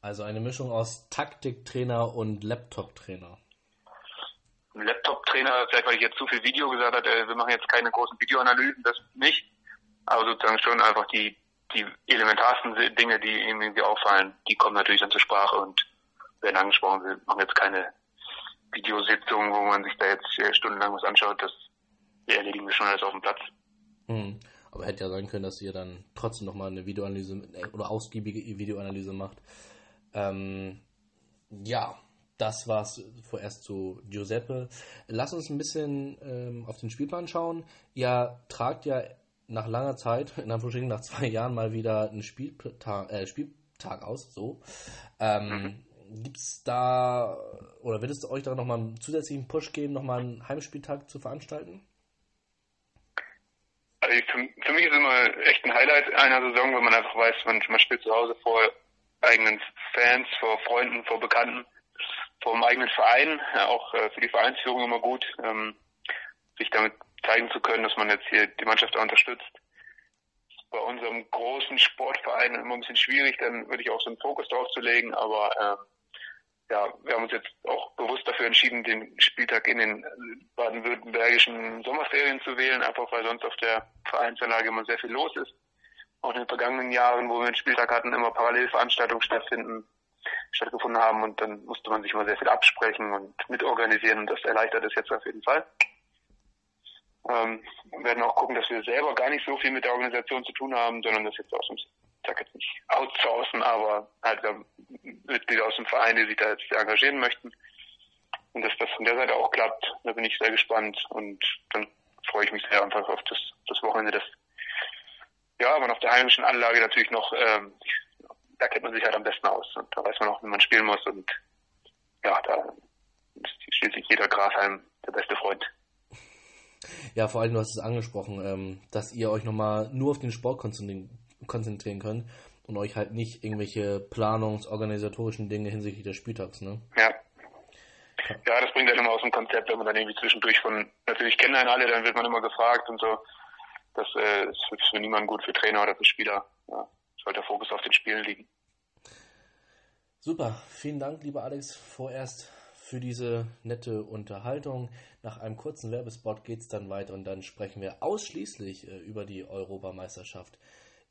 Also eine Mischung aus Taktiktrainer und Laptop-Trainer. Laptop-Trainer, vielleicht weil ich jetzt zu viel Video gesagt habe, äh, wir machen jetzt keine großen Videoanalysen, das nicht. Aber sozusagen schon einfach die, die elementarsten Dinge, die ihm irgendwie auffallen, die kommen natürlich dann zur Sprache und werden angesprochen. Wir machen jetzt keine Videositzungen, wo man sich da jetzt äh, stundenlang was anschaut. Das erledigen wir schon alles auf dem Platz. Hm. Aber hätte ja sein können, dass ihr dann trotzdem nochmal eine Videoanalyse äh, oder ausgiebige Videoanalyse macht. Ähm, ja, das war's vorerst zu Giuseppe. Lass uns ein bisschen ähm, auf den Spielplan schauen. Ihr tragt ja nach langer Zeit, in Anführungsstrichen nach zwei Jahren mal wieder einen Spieltag, äh, Spieltag aus. So. Ähm, mhm. Gibt es da, oder wird es euch da nochmal einen zusätzlichen Push geben, nochmal einen Heimspieltag zu veranstalten? Also für, für, mich ist immer echt ein Highlight einer Saison, wenn man einfach weiß, man, man spielt zu Hause vor eigenen Fans, vor Freunden, vor Bekannten vom eigenen Verein, auch äh, für die Vereinsführung immer gut, ähm, sich damit zeigen zu können, dass man jetzt hier die Mannschaft unterstützt. Bei unserem großen Sportverein immer ein bisschen schwierig, dann würde ich auch so einen Fokus drauf zu legen, aber äh, ja, wir haben uns jetzt auch bewusst dafür entschieden, den Spieltag in den baden-württembergischen Sommerferien zu wählen, einfach weil sonst auf der Vereinsanlage immer sehr viel los ist. Auch in den vergangenen Jahren, wo wir den Spieltag hatten, immer Parallelveranstaltungen stattfinden, stattgefunden haben und dann musste man sich mal sehr viel absprechen und mitorganisieren und das erleichtert es jetzt auf jeden Fall. Ähm, wir werden auch gucken, dass wir selber gar nicht so viel mit der Organisation zu tun haben, sondern das jetzt aus dem, ich sag jetzt nicht outsourcen, aber halt Mitglieder aus dem Verein, die sich da jetzt engagieren möchten. Und dass das von der Seite auch klappt, da bin ich sehr gespannt und dann freue ich mich sehr einfach auf das, das Wochenende, das ja, man auf der heimischen Anlage natürlich noch ähm, da kennt man sich halt am besten aus und da weiß man auch, wie man spielen muss und ja, da ist schließlich jeder Grashalm der beste Freund. Ja, vor allem, du hast es angesprochen, ähm, dass ihr euch nochmal nur auf den Sport konzentrieren könnt und euch halt nicht irgendwelche planungsorganisatorischen Dinge hinsichtlich des Spieltags, ne? Ja. Ja, das bringt halt immer aus dem Konzept, wenn man dann irgendwie zwischendurch von, natürlich kennen einen alle, dann wird man immer gefragt und so. Das äh, ist für niemanden gut, für Trainer oder für Spieler. Ja, sollte der Fokus auf den Spielen liegen. Super, vielen Dank, lieber Alex, vorerst für diese nette Unterhaltung. Nach einem kurzen Werbespot geht es dann weiter und dann sprechen wir ausschließlich äh, über die Europameisterschaft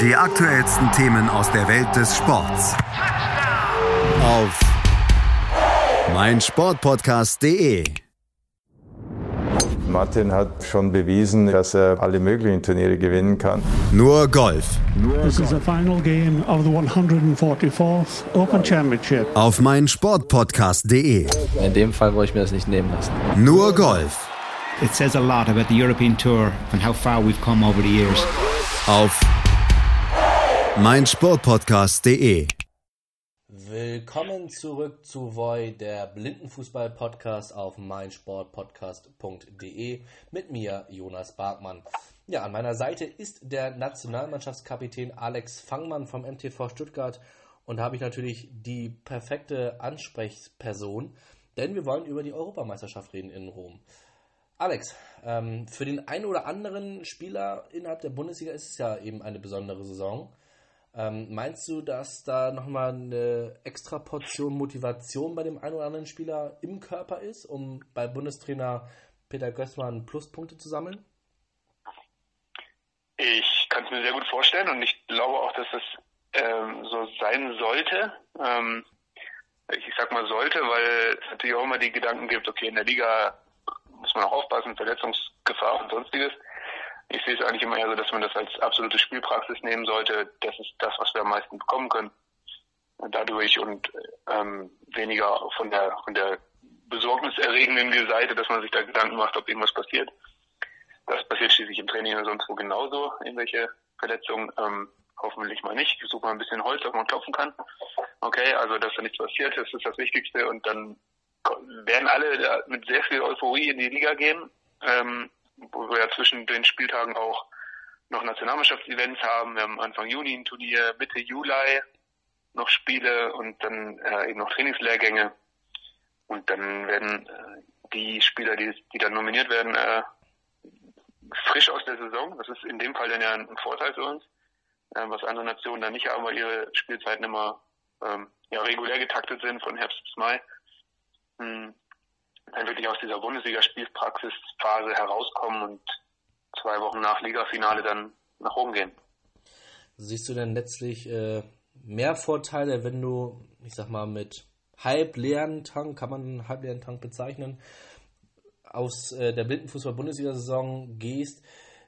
Die aktuellsten Themen aus der Welt des Sports. Auf meinsportpodcast.de. Martin hat schon bewiesen, dass er alle möglichen Turniere gewinnen kann. Nur Golf. This is the final game of the 144th Open Championship. Auf meinsportpodcast.de. In dem Fall wollte ich mir das nicht nehmen lassen. Nur Golf. It says a lot about the European Tour and how far we've come over the years. Auf meinsportpodcast.de. Willkommen zurück zu Voi, der Blindenfußball-Podcast auf meinsportpodcast.de mit mir, Jonas Barkmann. Ja, an meiner Seite ist der Nationalmannschaftskapitän Alex Fangmann vom MTV Stuttgart und habe ich natürlich die perfekte Ansprechperson, denn wir wollen über die Europameisterschaft reden in Rom. Alex, ähm, für den einen oder anderen Spieler innerhalb der Bundesliga ist es ja eben eine besondere Saison. Ähm, meinst du, dass da nochmal eine extra Portion Motivation bei dem einen oder anderen Spieler im Körper ist, um bei Bundestrainer Peter Gößmann Pluspunkte zu sammeln? Ich kann es mir sehr gut vorstellen und ich glaube auch, dass es ähm, so sein sollte. Ähm, ich sag mal sollte, weil es natürlich auch immer die Gedanken gibt, okay, in der Liga muss man auch aufpassen, Verletzungsgefahr und sonstiges. Ich sehe es eigentlich immer eher so, dass man das als absolute Spielpraxis nehmen sollte. Das ist das, was wir am meisten bekommen können. Dadurch und ähm, weniger von der von der besorgniserregenden Seite, dass man sich da Gedanken macht, ob irgendwas passiert. Das passiert schließlich im Training oder sonst wo genauso, irgendwelche Verletzungen. Ähm, hoffentlich mal nicht. Ich suche mal ein bisschen Holz, auf man klopfen kann. Okay, also dass da nichts passiert, das ist das Wichtigste. Und dann werden alle mit sehr viel Euphorie in die Liga gehen. Ähm, wo wir ja zwischen den Spieltagen auch noch Nationalmannschaftsevents haben. Wir haben Anfang Juni ein Turnier, Mitte Juli noch Spiele und dann äh, eben noch Trainingslehrgänge. Und dann werden äh, die Spieler, die, die dann nominiert werden, äh, frisch aus der Saison. Das ist in dem Fall dann ja ein Vorteil für uns, äh, was andere Nationen dann nicht haben, weil ihre Spielzeiten immer ähm, ja, regulär getaktet sind von Herbst bis Mai. Hm dann wirklich aus dieser Bundesliga-Spielpraxisphase herauskommen und zwei Wochen nach Ligafinale dann nach oben gehen. Siehst du denn letztlich äh, mehr Vorteile, wenn du, ich sag mal, mit halbleeren Tank, kann man einen halbleeren Tank bezeichnen, aus äh, der Blindenfußball-Bundesliga-Saison gehst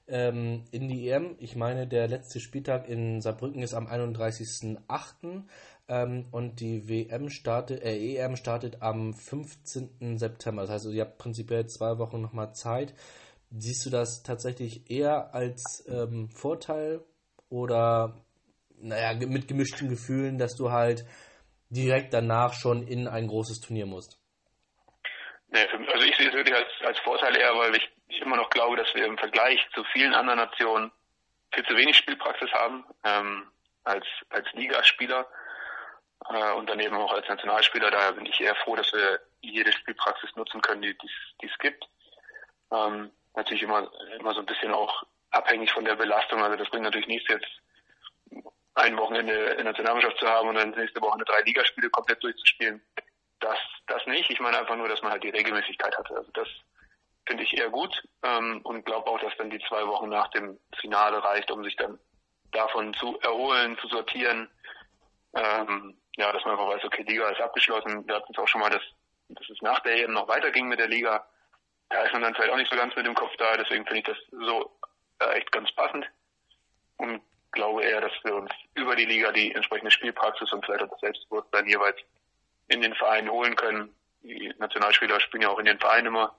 ähm, in die EM? Ich meine, der letzte Spieltag in Saarbrücken ist am 31.08. Ähm, und die WM startet, äh, EM startet am 15. September. Das heißt, ihr habt prinzipiell zwei Wochen nochmal Zeit. Siehst du das tatsächlich eher als ähm, Vorteil oder naja, mit gemischten Gefühlen, dass du halt direkt danach schon in ein großes Turnier musst? Nee, also ich sehe es wirklich als, als Vorteil eher, weil ich, ich immer noch glaube, dass wir im Vergleich zu vielen anderen Nationen viel zu wenig Spielpraxis haben ähm, als, als Ligaspieler äh, und daneben auch als Nationalspieler. Daher bin ich eher froh, dass wir jede Spielpraxis nutzen können, die es gibt. Ähm, natürlich immer, immer so ein bisschen auch abhängig von der Belastung. Also das bringt natürlich nichts jetzt ein Wochenende in der Nationalmannschaft zu haben und dann nächste Woche eine drei Ligaspiele komplett durchzuspielen. Das, das nicht. Ich meine einfach nur, dass man halt die Regelmäßigkeit hatte. Also das finde ich eher gut ähm, und glaube auch, dass dann die zwei Wochen nach dem Finale reicht, um sich dann davon zu erholen, zu sortieren ähm, ja, dass man einfach weiß, okay, Liga ist abgeschlossen. Wir hatten es auch schon mal, dass, dass es nach der EM noch weiterging mit der Liga. Da ist man dann vielleicht auch nicht so ganz mit dem Kopf da, deswegen finde ich das so äh, echt ganz passend. Und glaube eher, dass wir uns über die Liga die entsprechende Spielpraxis und vielleicht auch das Selbstbewusstsein jeweils in den Verein holen können. Die Nationalspieler spielen ja auch in den Vereinen immer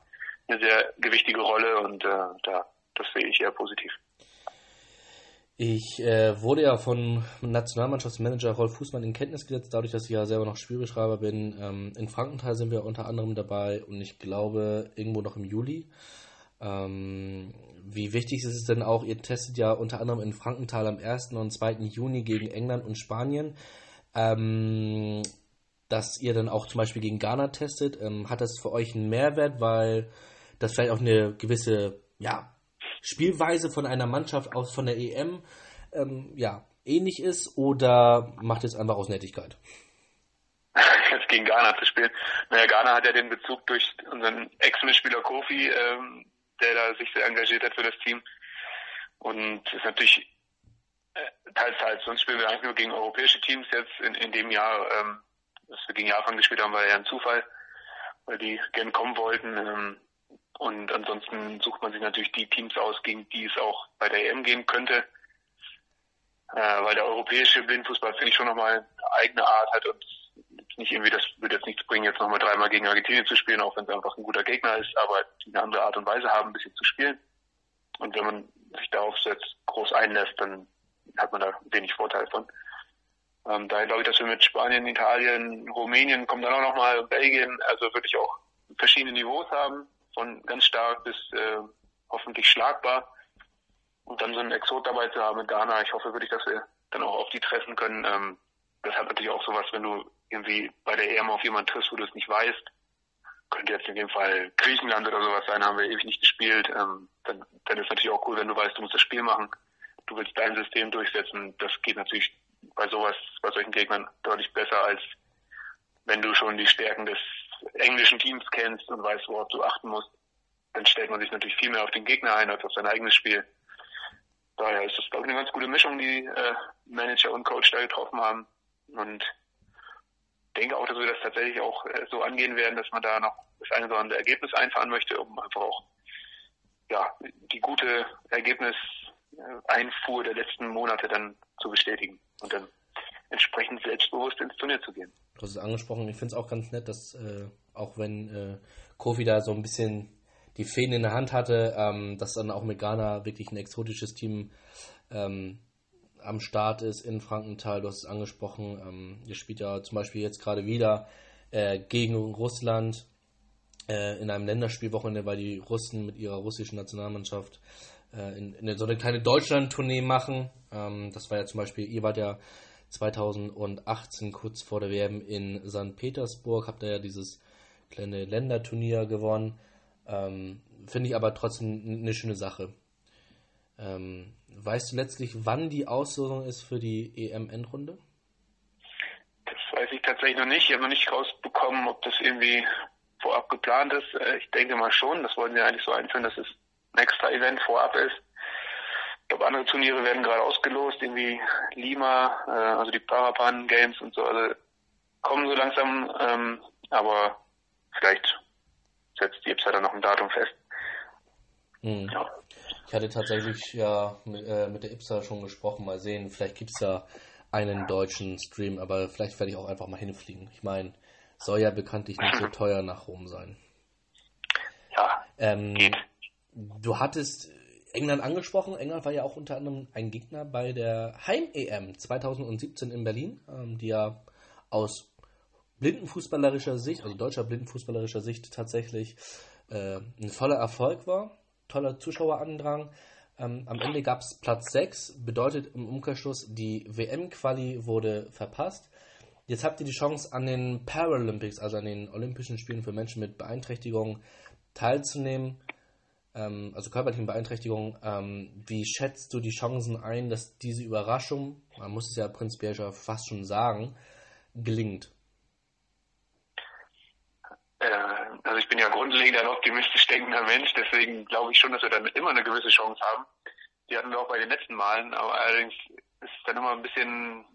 eine sehr gewichtige Rolle und äh, da das sehe ich eher positiv. Ich äh, wurde ja von Nationalmannschaftsmanager Rolf Fußmann in Kenntnis gesetzt, dadurch, dass ich ja selber noch Spielbeschreiber bin. Ähm, in Frankenthal sind wir unter anderem dabei und ich glaube irgendwo noch im Juli. Ähm, wie wichtig ist es denn auch, ihr testet ja unter anderem in Frankenthal am 1. und 2. Juni gegen England und Spanien, ähm, dass ihr dann auch zum Beispiel gegen Ghana testet. Ähm, hat das für euch einen Mehrwert, weil das vielleicht auch eine gewisse ja, Spielweise von einer Mannschaft aus von der EM ähm, ja, ähnlich ist oder macht es einfach aus Nettigkeit? [laughs] Jetzt gegen Ghana zu spielen. Naja, Ghana hat ja den Bezug durch unseren Ex-Mitspieler Kofi, ähm, der da sich sehr engagiert hat für das Team. Und ist natürlich äh, teils, teils. Sonst spielen wir eigentlich nur gegen europäische Teams jetzt in, in dem Jahr. Ähm, dass wir gegen Japan gespielt haben, war ja ein Zufall, weil die gern kommen wollten. Ähm, und ansonsten sucht man sich natürlich die Teams aus, gegen die es auch bei der EM gehen könnte. Äh, weil der europäische Blindfußball, finde ich, schon nochmal eine eigene Art hat und nicht irgendwie, das würde jetzt nichts bringen, jetzt nochmal dreimal gegen Argentinien zu spielen, auch wenn es einfach ein guter Gegner ist, aber eine andere Art und Weise haben, ein bisschen zu spielen. Und wenn man sich darauf jetzt groß einlässt, dann hat man da wenig Vorteil von. Ähm, daher glaube ich, dass wir mit Spanien, Italien, Rumänien, kommen dann auch nochmal Belgien, also wirklich auch verschiedene Niveaus haben, von ganz stark bis äh, hoffentlich schlagbar. Und dann so einen Exot dabei zu haben mit Ghana, ich hoffe wirklich, dass wir dann auch auf die treffen können. Ähm, das hat natürlich auch sowas, wenn du irgendwie bei der EM auf jemanden triffst, wo du es nicht weißt. Könnte jetzt in dem Fall Griechenland oder sowas sein, haben wir ewig nicht gespielt. Ähm, dann, dann ist natürlich auch cool, wenn du weißt, du musst das Spiel machen. Du willst dein System durchsetzen. Das geht natürlich bei sowas, bei solchen Gegnern deutlich besser, als wenn du schon die Stärken des englischen Teams kennst und weißt, worauf du achten musst. Dann stellt man sich natürlich viel mehr auf den Gegner ein als auf sein eigenes Spiel. Daher ist das, glaube ich, eine ganz gute Mischung, die äh, Manager und Coach da getroffen haben. Und denke auch, dass wir das tatsächlich auch äh, so angehen werden, dass man da noch das eine oder andere Ergebnis einfahren möchte, um einfach auch ja, die gute Ergebniseinfuhr der letzten Monate dann zu bestätigen und dann entsprechend selbstbewusst ins Turnier zu gehen. Du hast es angesprochen, ich finde es auch ganz nett, dass äh, auch wenn äh, Kofi da so ein bisschen die Fäden in der Hand hatte, ähm, dass dann auch mit Ghana wirklich ein exotisches Team ähm, am Start ist in Frankenthal. Du hast es angesprochen. Ähm, ihr spielt ja zum Beispiel jetzt gerade wieder äh, gegen Russland äh, in einem Länderspielwochenende, weil die Russen mit ihrer russischen Nationalmannschaft äh, in, in, so eine kleine Deutschland-Tournee machen. Ähm, das war ja zum Beispiel, ihr wart ja 2018 kurz vor der WM in St. Petersburg, habt ihr ja dieses kleine Länderturnier gewonnen. Ähm, Finde ich aber trotzdem eine schöne Sache. Ähm, weißt du letztlich, wann die Auslosung ist für die EM-Endrunde? Das weiß ich tatsächlich noch nicht. Ich habe noch nicht rausbekommen, ob das irgendwie vorab geplant ist. Äh, ich denke mal schon. Das wollen wir eigentlich so einführen, dass ein extra Event vorab ist. Ich glaube, andere Turniere werden gerade ausgelost, irgendwie Lima, äh, also die Parapan Games und so, also kommen so langsam, ähm, aber vielleicht setzt die IPSA dann noch ein Datum fest. Mhm. Ja. Ich hatte tatsächlich ja mit, äh, mit der IPSA schon gesprochen. Mal sehen, vielleicht gibt es ja einen deutschen Stream, aber vielleicht werde ich auch einfach mal hinfliegen. Ich meine, soll ja bekanntlich nicht so [laughs] teuer nach Rom sein. Ja. Ähm, du hattest England angesprochen. England war ja auch unter anderem ein Gegner bei der Heim-EM 2017 in Berlin, ähm, die ja aus blindenfußballerischer Sicht, also deutscher blindenfußballerischer Sicht tatsächlich äh, ein voller Erfolg war toller Zuschauerandrang. Ähm, am Ende gab es Platz 6, bedeutet im Umkehrschluss, die WM-Quali wurde verpasst. Jetzt habt ihr die Chance, an den Paralympics, also an den Olympischen Spielen für Menschen mit Beeinträchtigungen, teilzunehmen. Ähm, also körperlichen Beeinträchtigungen. Ähm, wie schätzt du die Chancen ein, dass diese Überraschung, man muss es ja prinzipiell schon fast schon sagen, gelingt? Also ich bin ja grundlegend ein optimistisch denkender Mensch, deswegen glaube ich schon, dass wir dann immer eine gewisse Chance haben. Die hatten wir auch bei den letzten Malen, aber allerdings ist es dann immer ein bisschen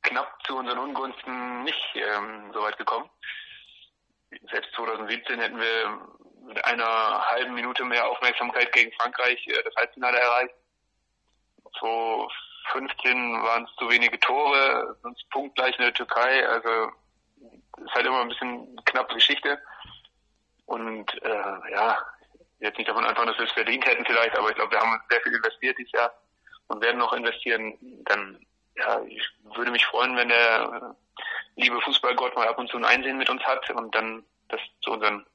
knapp zu unseren Ungunsten nicht ähm, so weit gekommen. Selbst 2017 hätten wir mit einer halben Minute mehr Aufmerksamkeit gegen Frankreich äh, das Halbfinale erreicht. 2015 waren es zu wenige Tore, sonst punktgleich in der Türkei. Also ist halt immer ein bisschen knappe Geschichte. Und äh, ja, jetzt nicht davon anfangen, dass wir es verdient hätten vielleicht, aber ich glaube, wir haben sehr viel investiert dieses Jahr und werden noch investieren. Dann, ja, ich würde mich freuen, wenn der liebe Fußballgott mal ab und zu ein Einsehen mit uns hat und dann das zu unseren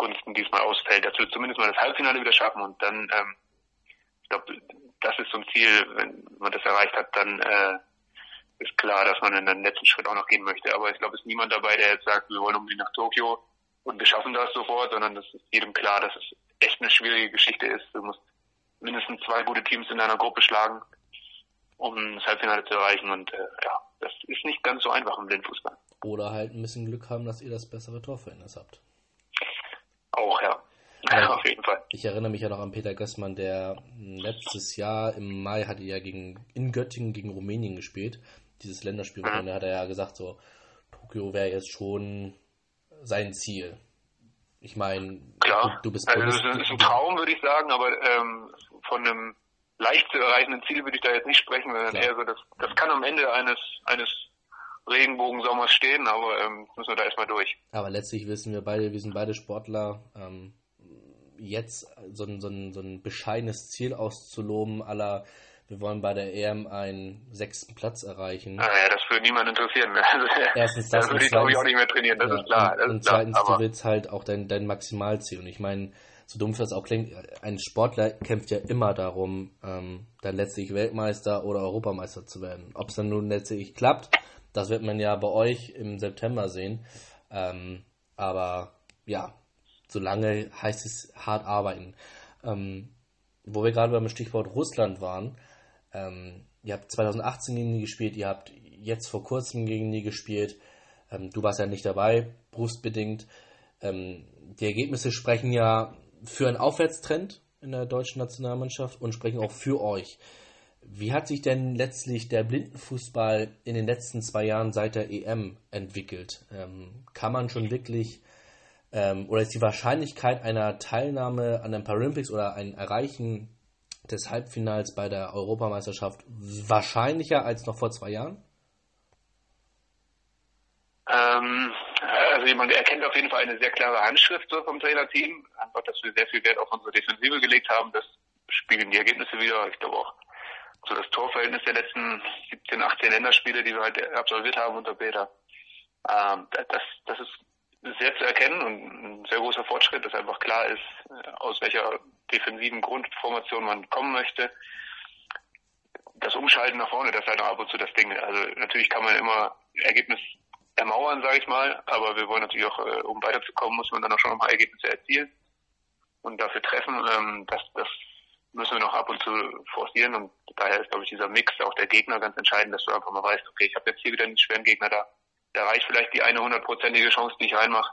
Gunsten diesmal ausfällt, dass wir zumindest mal das Halbfinale wieder schaffen und dann, ähm, ich glaube, das ist so ein Ziel, wenn man das erreicht hat, dann äh, ist klar, dass man in den letzten Schritt auch noch gehen möchte. Aber ich glaube, es ist niemand dabei, der jetzt sagt, wir wollen unbedingt nach Tokio und wir schaffen das sofort, sondern das ist jedem klar, dass es echt eine schwierige Geschichte ist. Du musst mindestens zwei gute Teams in einer Gruppe schlagen, um das Halbfinale zu erreichen. Und äh, ja, das ist nicht ganz so einfach im Blindfußball. Oder halt ein bisschen Glück haben, dass ihr das bessere Torverhältnis habt. Auch, ja. Ja, [laughs] auf jeden Fall. Ich erinnere mich ja noch an Peter Gößmann, der letztes Jahr im Mai hatte ja gegen, in Göttingen gegen Rumänien gespielt. Dieses Länderspiel, mhm. da hat er ja gesagt, so, Tokio wäre jetzt schon sein Ziel. Ich meine, du, du, bist also das ist ein Traum, würde ich sagen, aber ähm, von einem leicht zu erreichenden Ziel würde ich da jetzt nicht sprechen, sondern Klar. eher so, das, das kann am Ende eines, eines Regenbogensommers stehen, aber ähm, müssen wir da erstmal durch. Aber letztlich wissen wir beide, wir sind beide Sportler. Ähm, jetzt so ein, so, ein, so ein bescheidenes Ziel auszuloben, aller wir wollen bei der EM einen sechsten Platz erreichen. Ah, ja, das würde niemand interessieren. [laughs] Erstens das, das würde ich glaube ich auch nicht mehr trainieren, das ja, ist klar. Das und, und zweitens, klar, du willst halt auch dein, dein Maximalziel. Und ich meine, so dumpf das auch klingt, ein Sportler kämpft ja immer darum, ähm, dann letztlich Weltmeister oder Europameister zu werden. Ob es dann nun letztlich klappt, das wird man ja bei euch im September sehen. Ähm, aber ja, solange heißt es hart arbeiten. Ähm, wo wir gerade beim Stichwort Russland waren, ähm, ihr habt 2018 gegen die gespielt, ihr habt jetzt vor kurzem gegen die gespielt. Ähm, du warst ja nicht dabei, berufsbedingt. Ähm, die Ergebnisse sprechen ja für einen Aufwärtstrend in der deutschen Nationalmannschaft und sprechen auch für euch. Wie hat sich denn letztlich der Blindenfußball in den letzten zwei Jahren seit der EM entwickelt? Ähm, kann man schon wirklich ähm, oder ist die Wahrscheinlichkeit einer Teilnahme an den Paralympics oder ein Erreichen des Halbfinals bei der Europameisterschaft wahrscheinlicher als noch vor zwei Jahren? Ähm, also man erkennt auf jeden Fall eine sehr klare Handschrift vom Trainerteam. Einfach, dass wir sehr viel Wert auf unsere Defensive gelegt haben. Das spiegeln die Ergebnisse wieder. Ich glaube auch so das Torverhältnis der letzten 17, 18 Länderspiele, die wir halt absolviert haben unter Peter. Ähm, das, das ist sehr zu erkennen und ein sehr großer Fortschritt, dass einfach klar ist, äh, aus welcher defensiven Grundformation man kommen möchte. Das Umschalten nach vorne, das ist halt noch ab und zu das Ding. Also natürlich kann man immer Ergebnis ermauern, sage ich mal, aber wir wollen natürlich auch, äh, um weiterzukommen, muss man dann auch schon nochmal Ergebnisse erzielen und dafür treffen. Ähm, das, das müssen wir noch ab und zu forcieren und daher ist, glaube ich, dieser Mix auch der Gegner ganz entscheidend, dass du einfach mal weißt, okay, ich habe jetzt hier wieder einen schweren Gegner da da reicht vielleicht die eine hundertprozentige Chance, die ich reinmache.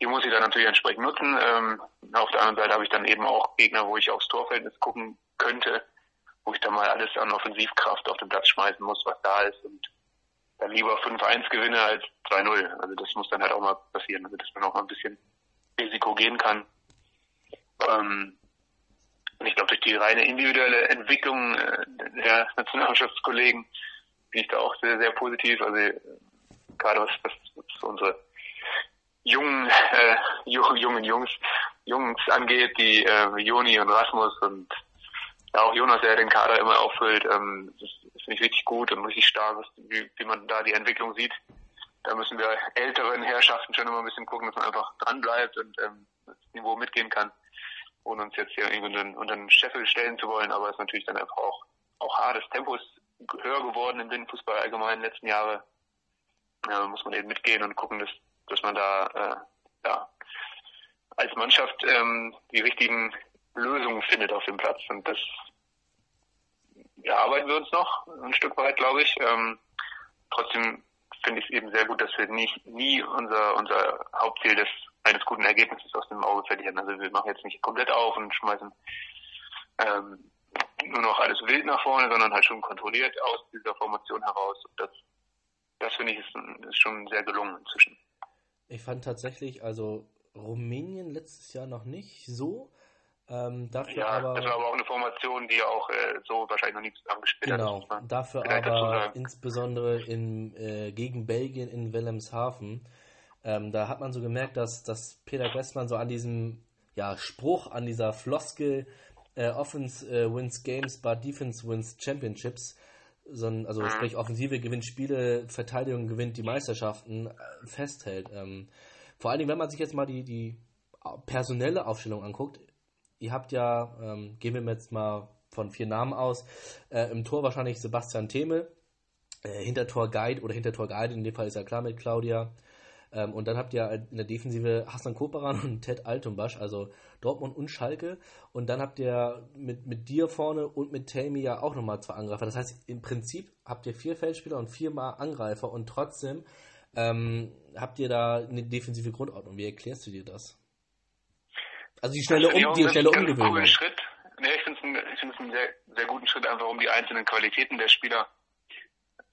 Die muss ich dann natürlich entsprechend nutzen. Ähm, auf der anderen Seite habe ich dann eben auch Gegner, wo ich aufs Torverhältnis gucken könnte, wo ich dann mal alles an Offensivkraft auf den Platz schmeißen muss, was da ist und dann lieber 5-1 gewinne als 2-0. Also das muss dann halt auch mal passieren, also dass man auch mal ein bisschen Risiko gehen kann. Ähm, und ich glaube, durch die reine individuelle Entwicklung äh, der Nationalmannschaftskollegen bin ich da auch sehr, sehr positiv. Also gerade was, was, was unsere jungen, äh, jungen Jungs, Jungs angeht, die äh, Joni und Rasmus und ja, auch Jonas, der den Kader immer auffüllt, ähm, das, finde ich richtig gut und richtig stark, wie, wie man da die Entwicklung sieht. Da müssen wir älteren Herrschaften schon immer ein bisschen gucken, dass man einfach dran bleibt und ähm, das Niveau mitgehen kann, ohne uns jetzt hier irgendwie unter, unter den Scheffel stellen zu wollen. Aber es ist natürlich dann einfach auch, auch hart. Das Tempo ist höher geworden im Binnenfußball allgemein in den letzten Jahren ja, muss man eben mitgehen und gucken, dass, dass man da äh, ja, als Mannschaft ähm, die richtigen Lösungen findet auf dem Platz. Und das erarbeiten wir uns noch ein Stück weit, glaube ich. Ähm, trotzdem finde ich es eben sehr gut, dass wir nicht nie unser unser Hauptziel des eines guten Ergebnisses aus dem Auge verlieren. Also wir machen jetzt nicht komplett auf und schmeißen ähm, nur noch alles wild nach vorne, sondern halt schon kontrolliert aus dieser Formation heraus. Und das das finde ich ist, ist schon sehr gelungen inzwischen. Ich fand tatsächlich, also Rumänien letztes Jahr noch nicht so. Ähm, dafür ja, aber, das war aber auch eine Formation, die auch äh, so wahrscheinlich noch nie zusammengespielt genau, hat. Genau, dafür aber insbesondere in, äh, gegen Belgien in Wilhelmshaven. Ähm, da hat man so gemerkt, dass, dass Peter Westmann so an diesem ja, Spruch, an dieser Floskel äh, Offense äh, wins Games, but Defense wins Championships, so ein, also sprich Offensive gewinnt Spiele, Verteidigung gewinnt die Meisterschaften, äh, festhält. Ähm, vor allen Dingen, wenn man sich jetzt mal die, die personelle Aufstellung anguckt, ihr habt ja, ähm, gehen wir jetzt mal von vier Namen aus, äh, im Tor wahrscheinlich Sebastian Theme, äh, Hintertor Guide oder Hintertor Guide, in dem Fall ist er klar mit Claudia. Ähm, und dann habt ihr in der Defensive Hassan Koperan und Ted Altumbasch, also Dortmund und Schalke. Und dann habt ihr mit, mit dir vorne und mit Tammy ja auch nochmal zwei Angreifer. Das heißt, im Prinzip habt ihr vier Feldspieler und viermal Angreifer und trotzdem ähm, habt ihr da eine defensive Grundordnung. Wie erklärst du dir das? Also die schnelle, um, die schnelle Umgewöhnung. Schritt. Nee, ich finde es einen, einen sehr, sehr guten Schritt, einfach um die einzelnen Qualitäten der Spieler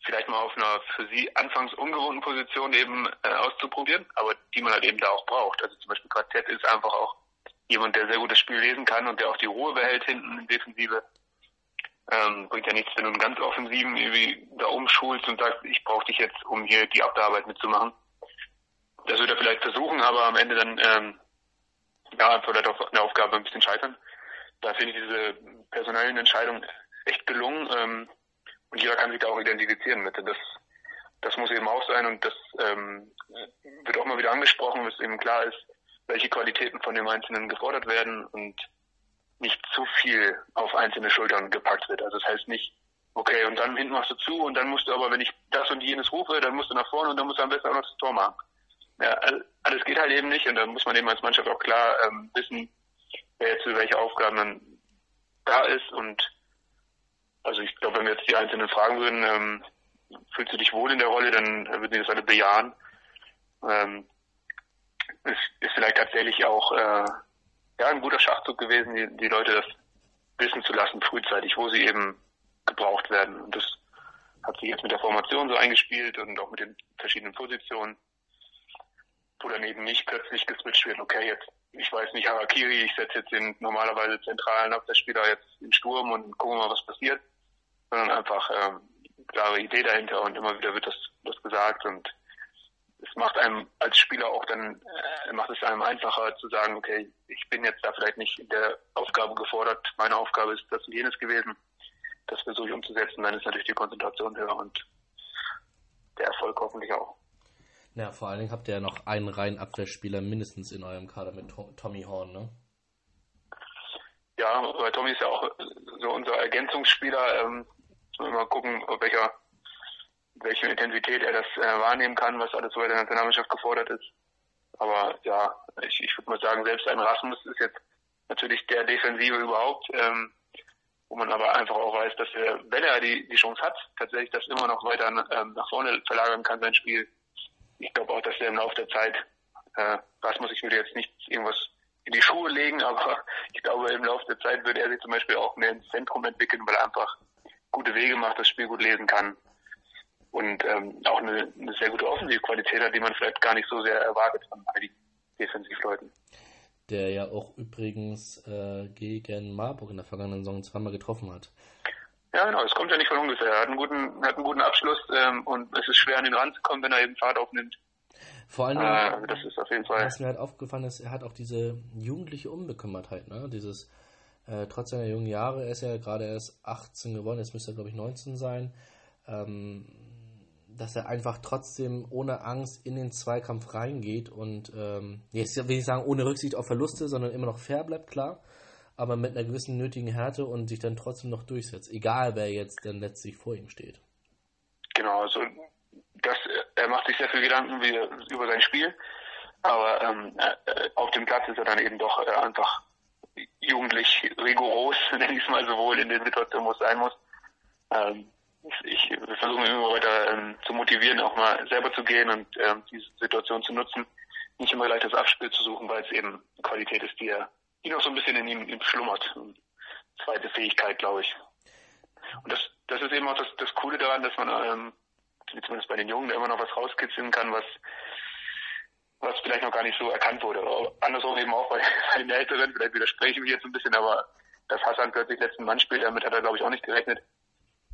vielleicht mal auf einer für sie anfangs ungewohnten Position eben äh, auszuprobieren, aber die man halt eben da auch braucht. Also zum Beispiel Quartett ist einfach auch jemand, der sehr gut das Spiel lesen kann und der auch die Ruhe behält hinten in Defensive. Ähm, bringt ja nichts, wenn du einen ganz offensiven irgendwie da umschulst und sagst, ich brauche dich jetzt, um hier die Abwehrarbeit mitzumachen. Das wird er vielleicht versuchen, aber am Ende dann ähm, ja, einfach auf eine Aufgabe ein bisschen scheitern. Da finde ich diese personellen Entscheidungen echt gelungen. Ähm, und jeder kann sich da auch identifizieren mit. Das, das muss eben auch sein und das ähm, wird auch mal wieder angesprochen, dass eben klar ist, welche Qualitäten von dem Einzelnen gefordert werden und nicht zu viel auf einzelne Schultern gepackt wird. Also das heißt nicht, okay, und dann hinten machst du zu und dann musst du aber, wenn ich das und jenes rufe, dann musst du nach vorne und dann musst du am besten auch noch das Tor machen. Ja, alles geht halt eben nicht und da muss man eben als Mannschaft auch klar ähm, wissen, wer jetzt für welche Aufgaben dann da ist und also ich glaube, wenn wir jetzt die Einzelnen fragen würden, ähm, fühlst du dich wohl in der Rolle, dann würden die das alle bejahen. Ähm, es ist vielleicht tatsächlich auch äh, ja ein guter Schachzug gewesen, die, die Leute das wissen zu lassen frühzeitig, wo sie eben gebraucht werden. Und das hat sich jetzt mit der Formation so eingespielt und auch mit den verschiedenen Positionen wo dann eben nicht plötzlich geswitcht wird, okay, jetzt, ich weiß nicht, Harakiri, ich setze jetzt den normalerweise zentralen Abwehrspieler jetzt in Sturm und gucken mal, was passiert, sondern einfach ähm, klare Idee dahinter und immer wieder wird das, das gesagt und es macht einem als Spieler auch dann, äh, macht es einem einfacher zu sagen, okay, ich bin jetzt da vielleicht nicht in der Aufgabe gefordert, meine Aufgabe ist das und jenes gewesen, das versuche ich umzusetzen, dann ist natürlich die Konzentration höher und der Erfolg hoffentlich auch. Ja, vor allen Dingen habt ihr ja noch einen reinen Abwehrspieler mindestens in eurem Kader mit Tommy Horn, ne? Ja, weil Tommy ist ja auch so unser Ergänzungsspieler. Ähm, mal gucken, auf welcher, welche Intensität er das äh, wahrnehmen kann, was alles so bei der Nationalmannschaft gefordert ist. Aber ja, ich, ich würde mal sagen, selbst ein Rasmus ist jetzt natürlich der Defensive überhaupt, ähm, wo man aber einfach auch weiß, dass er, wenn er die, die Chance hat, tatsächlich das immer noch weiter ähm, nach vorne verlagern kann, sein Spiel ich glaube auch, dass er im Laufe der Zeit, äh, Rasmus, ich würde jetzt nicht irgendwas in die Schuhe legen, [laughs] aber ich glaube, im Laufe der Zeit würde er sich zum Beispiel auch mehr ins Zentrum entwickeln, weil er einfach gute Wege macht, das Spiel gut lesen kann und ähm, auch eine, eine sehr gute Offensivqualität hat, die man vielleicht gar nicht so sehr erwartet von einigen Defensivleuten. Der ja auch übrigens äh, gegen Marburg in der vergangenen Saison zweimal getroffen hat. Ja, genau, es kommt ja nicht von ungefähr. Er hat einen guten, hat einen guten Abschluss ähm, und es ist schwer an ihn ranzukommen, wenn er eben Fahrt aufnimmt. Vor allem, äh, das ist auf jeden Fall. Was mir halt aufgefallen ist, er hat auch diese jugendliche Unbekümmertheit, ne? Dieses, äh, trotz seiner jungen Jahre, er ist ja gerade erst 18 geworden, jetzt müsste er glaube ich 19 sein, ähm, dass er einfach trotzdem ohne Angst in den Zweikampf reingeht und ähm, jetzt will ich sagen, ohne Rücksicht auf Verluste, sondern immer noch fair bleibt, klar aber mit einer gewissen nötigen Härte und sich dann trotzdem noch durchsetzt, egal wer jetzt dann letztlich vor ihm steht. Genau, also das, er macht sich sehr viel Gedanken wie, über sein Spiel, aber ähm, äh, auf dem Platz ist er dann eben doch äh, einfach jugendlich rigoros, [laughs] nenne ich es mal sowohl in den Situationen, wo es sein muss. Ähm, ich, wir versuchen immer weiter ähm, zu motivieren, auch mal selber zu gehen und ähm, diese Situation zu nutzen, nicht immer gleich das Abspiel zu suchen, weil es eben Qualität ist, die die noch so ein bisschen in ihm, ihm schlummert. Zweite Fähigkeit, glaube ich. Und das, das ist eben auch das, das Coole daran, dass man ähm, zumindest bei den Jungen, da immer noch was rauskitzeln kann, was was vielleicht noch gar nicht so erkannt wurde. Andersrum eben auch [laughs] bei, den Älteren, vielleicht widerspreche ich mich jetzt ein bisschen, aber dass Hassan plötzlich letzten Mann spielt, damit hat er glaube ich auch nicht gerechnet.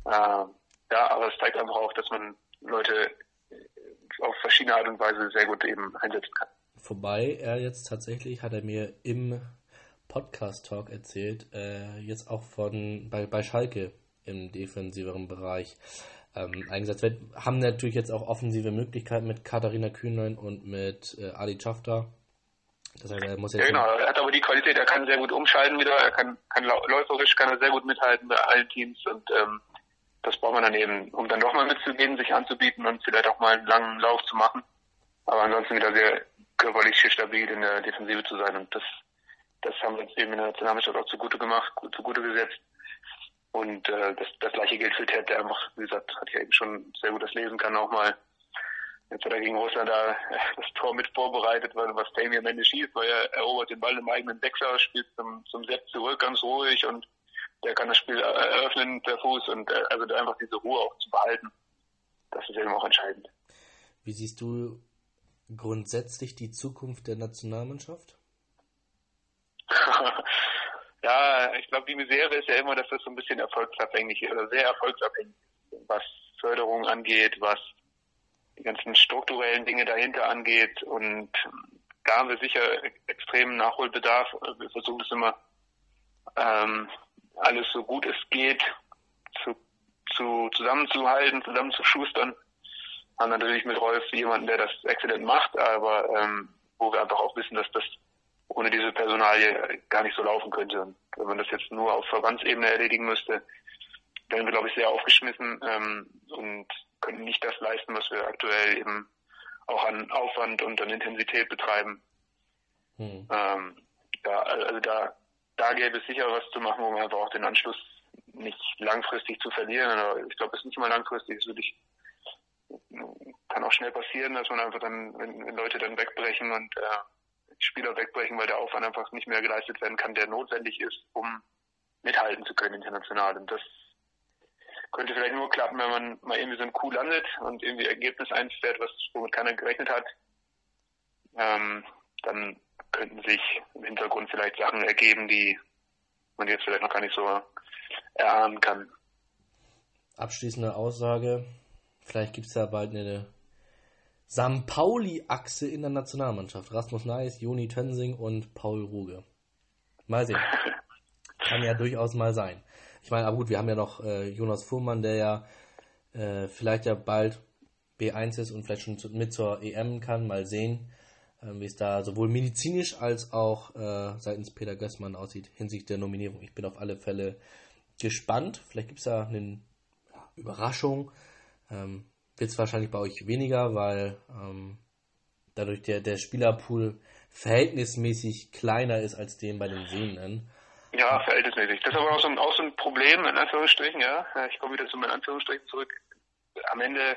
Äh, ja, aber es zeigt einfach auch, dass man Leute auf verschiedene Art und Weise sehr gut eben einsetzen kann. Vorbei er jetzt tatsächlich, hat er mir im Podcast-Talk erzählt, äh, jetzt auch von bei, bei Schalke im defensiveren Bereich ähm, eingesetzt wird. Haben natürlich jetzt auch offensive Möglichkeiten mit Katharina Kühnlein und mit äh, Ali Chafta. Das heißt, er muss jetzt ja, genau, er hat aber die Qualität, er kann sehr gut umschalten wieder, er kann, kann läuferisch kann er sehr gut mithalten bei allen Teams und ähm, das braucht man dann eben, um dann doch mal mitzugehen, sich anzubieten und vielleicht auch mal einen langen Lauf zu machen. Aber ansonsten wieder sehr körperlich stabil in der Defensive zu sein. Und das, das haben wir uns eben in der Nationalmannschaft auch zugute gemacht, zugute gesetzt. Und äh, das, das gleiche gilt für Ted, der einfach, wie gesagt, hat ja eben schon sehr gut das lesen kann, auch mal Jetzt hat er gegen Russland da das Tor mit vorbereitet, weil was Tammy am Ende schießt, weil er erobert den Ball im eigenen Sechser, spielt zum, zum Set zurück, ganz ruhig und der kann das Spiel eröffnen per Fuß und äh, also einfach diese Ruhe auch zu behalten. Das ist eben auch entscheidend. Wie siehst du grundsätzlich die Zukunft der Nationalmannschaft? [laughs] ja, ich glaube, die Misere ist ja immer, dass das so ein bisschen erfolgsabhängig ist, oder sehr erfolgsabhängig ist, was Förderung angeht, was die ganzen strukturellen Dinge dahinter angeht. Und da haben wir sicher extremen Nachholbedarf. Wir versuchen es immer ähm, alles so gut es geht zu, zu, zusammenzuhalten, zusammenzuschustern. Haben natürlich mit Rolf jemanden, der das exzellent macht, aber ähm, wo wir einfach auch wissen, dass das ohne diese Personalie gar nicht so laufen könnte. Und wenn man das jetzt nur auf Verbandsebene erledigen müsste, wären wir, glaube ich, sehr aufgeschmissen ähm, und könnten nicht das leisten, was wir aktuell eben auch an Aufwand und an Intensität betreiben. Hm. Ähm, ja, also da da gäbe es sicher was zu machen, um einfach auch den Anschluss nicht langfristig zu verlieren. Aber ich glaube, es ist nicht mal langfristig, es wirklich kann auch schnell passieren, dass man einfach dann, wenn, wenn Leute dann wegbrechen und äh, Spieler wegbrechen, weil der Aufwand einfach nicht mehr geleistet werden kann, der notwendig ist, um mithalten zu können international. Und das könnte vielleicht nur klappen, wenn man mal irgendwie so ein Coup landet und irgendwie Ergebnis einfährt, was womit keiner gerechnet hat. Ähm, dann könnten sich im Hintergrund vielleicht Sachen ergeben, die man jetzt vielleicht noch gar nicht so erahnen kann. Abschließende Aussage. Vielleicht gibt es ja bald eine St. Pauli-Achse in der Nationalmannschaft. Rasmus Neis, Joni Tönsing und Paul Ruge. Mal sehen. [laughs] Kann ja durchaus mal sein. Ich meine, aber gut, wir haben ja noch äh, Jonas Fuhrmann, der ja äh, vielleicht ja bald B1 ist und vielleicht schon zu, mit zur EM kann. Mal sehen. Ähm, wie es da sowohl medizinisch als auch äh, seitens Peter Gößmann aussieht hinsichtlich der Nominierung. Ich bin auf alle Fälle gespannt. Vielleicht gibt es da eine ja, Überraschung. Ähm, Wird es wahrscheinlich bei euch weniger, weil ähm, dadurch der, der Spielerpool verhältnismäßig kleiner ist als den bei den Sehenden. Ja, verhältnismäßig. Das ist aber auch so ein, auch so ein Problem, in Anführungsstrichen, ja. Ich komme wieder zu meinen Anführungsstrichen zurück. Am Ende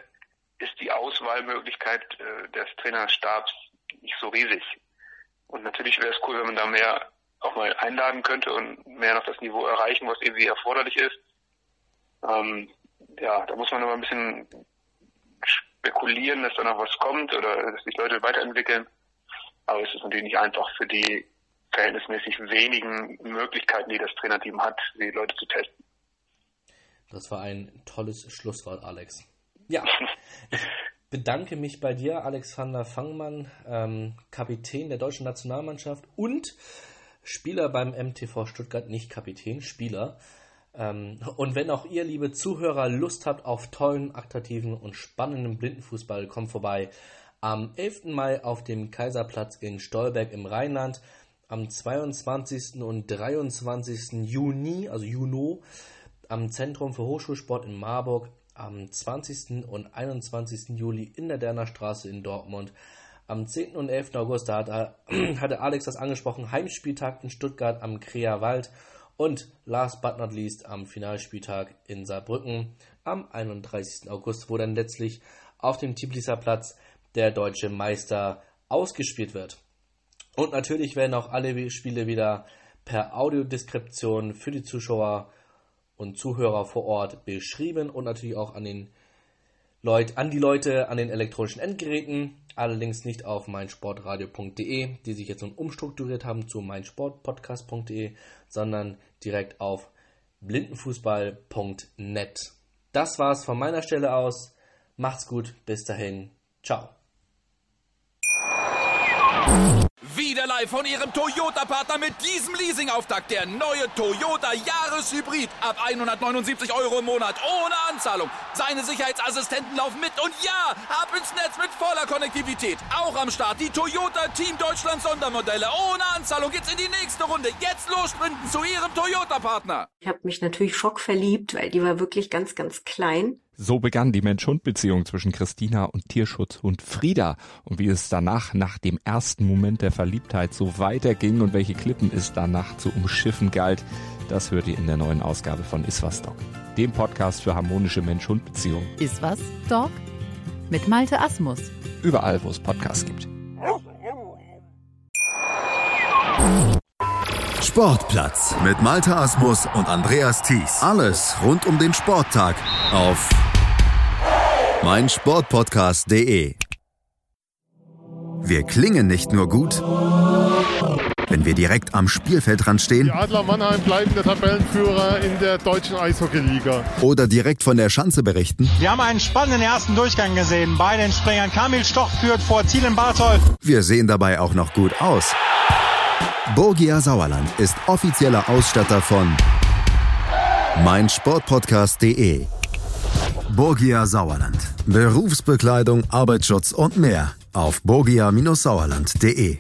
ist die Auswahlmöglichkeit äh, des Trainerstabs nicht so riesig. Und natürlich wäre es cool, wenn man da mehr auch mal einladen könnte und mehr noch das Niveau erreichen, was irgendwie erforderlich ist. Ähm, ja, da muss man immer ein bisschen spekulieren, dass da noch was kommt oder dass sich Leute weiterentwickeln. Aber es ist natürlich nicht einfach für die verhältnismäßig wenigen Möglichkeiten, die das Trainerteam hat, die Leute zu testen. Das war ein tolles Schlusswort, Alex. Ja, bedanke mich bei dir, Alexander Fangmann, ähm, Kapitän der deutschen Nationalmannschaft und Spieler beim MTV Stuttgart, nicht Kapitän, Spieler. Ähm, und wenn auch ihr, liebe Zuhörer, Lust habt auf tollen, attraktiven und spannenden Blindenfußball, kommt vorbei am 11. Mai auf dem Kaiserplatz in Stolberg im Rheinland, am 22. und 23. Juni, also Juno, am Zentrum für Hochschulsport in Marburg am 20. und 21. Juli in der Derner Straße in Dortmund. Am 10. und 11. August, da hat, [clears throat] hatte Alex das angesprochen, Heimspieltag in Stuttgart am Krea Wald und last but not least am Finalspieltag in Saarbrücken am 31. August, wo dann letztlich auf dem Tiblisser Platz der deutsche Meister ausgespielt wird. Und natürlich werden auch alle Spiele wieder per Audiodeskription für die Zuschauer und Zuhörer vor Ort beschrieben und natürlich auch an den Leut, an die Leute an den elektronischen Endgeräten, allerdings nicht auf meinsportradio.de, die sich jetzt nun umstrukturiert haben zu meinsportpodcast.de, sondern direkt auf blindenfußball.net. Das war's von meiner Stelle aus. Macht's gut, bis dahin. Ciao. Wieder live von Ihrem Toyota-Partner mit diesem Leasing-Auftakt. Der neue Toyota Jahreshybrid. Ab 179 Euro im Monat. Ohne Anzahlung. Seine Sicherheitsassistenten laufen mit. Und ja, ab ins Netz mit voller Konnektivität. Auch am Start die Toyota Team Deutschland Sondermodelle. Ohne Anzahlung geht's in die nächste Runde. Jetzt los sprinten zu Ihrem Toyota-Partner. Ich habe mich natürlich schockverliebt, weil die war wirklich ganz, ganz klein. So begann die Mensch-Hund-Beziehung zwischen Christina und Tierschutzhund Frieda. Und wie es danach, nach dem ersten Moment der Verliebtheit, so weiterging und welche Klippen es danach zu umschiffen galt, das hört ihr in der neuen Ausgabe von Iswas Dog, dem Podcast für harmonische Mensch-Hund-Beziehungen. Iswas Dog mit Malte Asmus. Überall, wo es Podcasts gibt. Sportplatz mit Malte Asmus und Andreas Thies. Alles rund um den Sporttag auf meinsportpodcast.de. Wir klingen nicht nur gut, wenn wir direkt am Spielfeldrand stehen. Die Adler Mannheim bleiben der Tabellenführer in der deutschen Eishockeyliga. Oder direkt von der Schanze berichten. Wir haben einen spannenden ersten Durchgang gesehen. Bei den Springern Kamil Stoch führt vor Zielen Bartol. Wir sehen dabei auch noch gut aus. Borgia Sauerland ist offizieller Ausstatter von meinsportpodcast.de. Borgia Sauerland. Berufsbekleidung, Arbeitsschutz und mehr auf borgia-sauerland.de.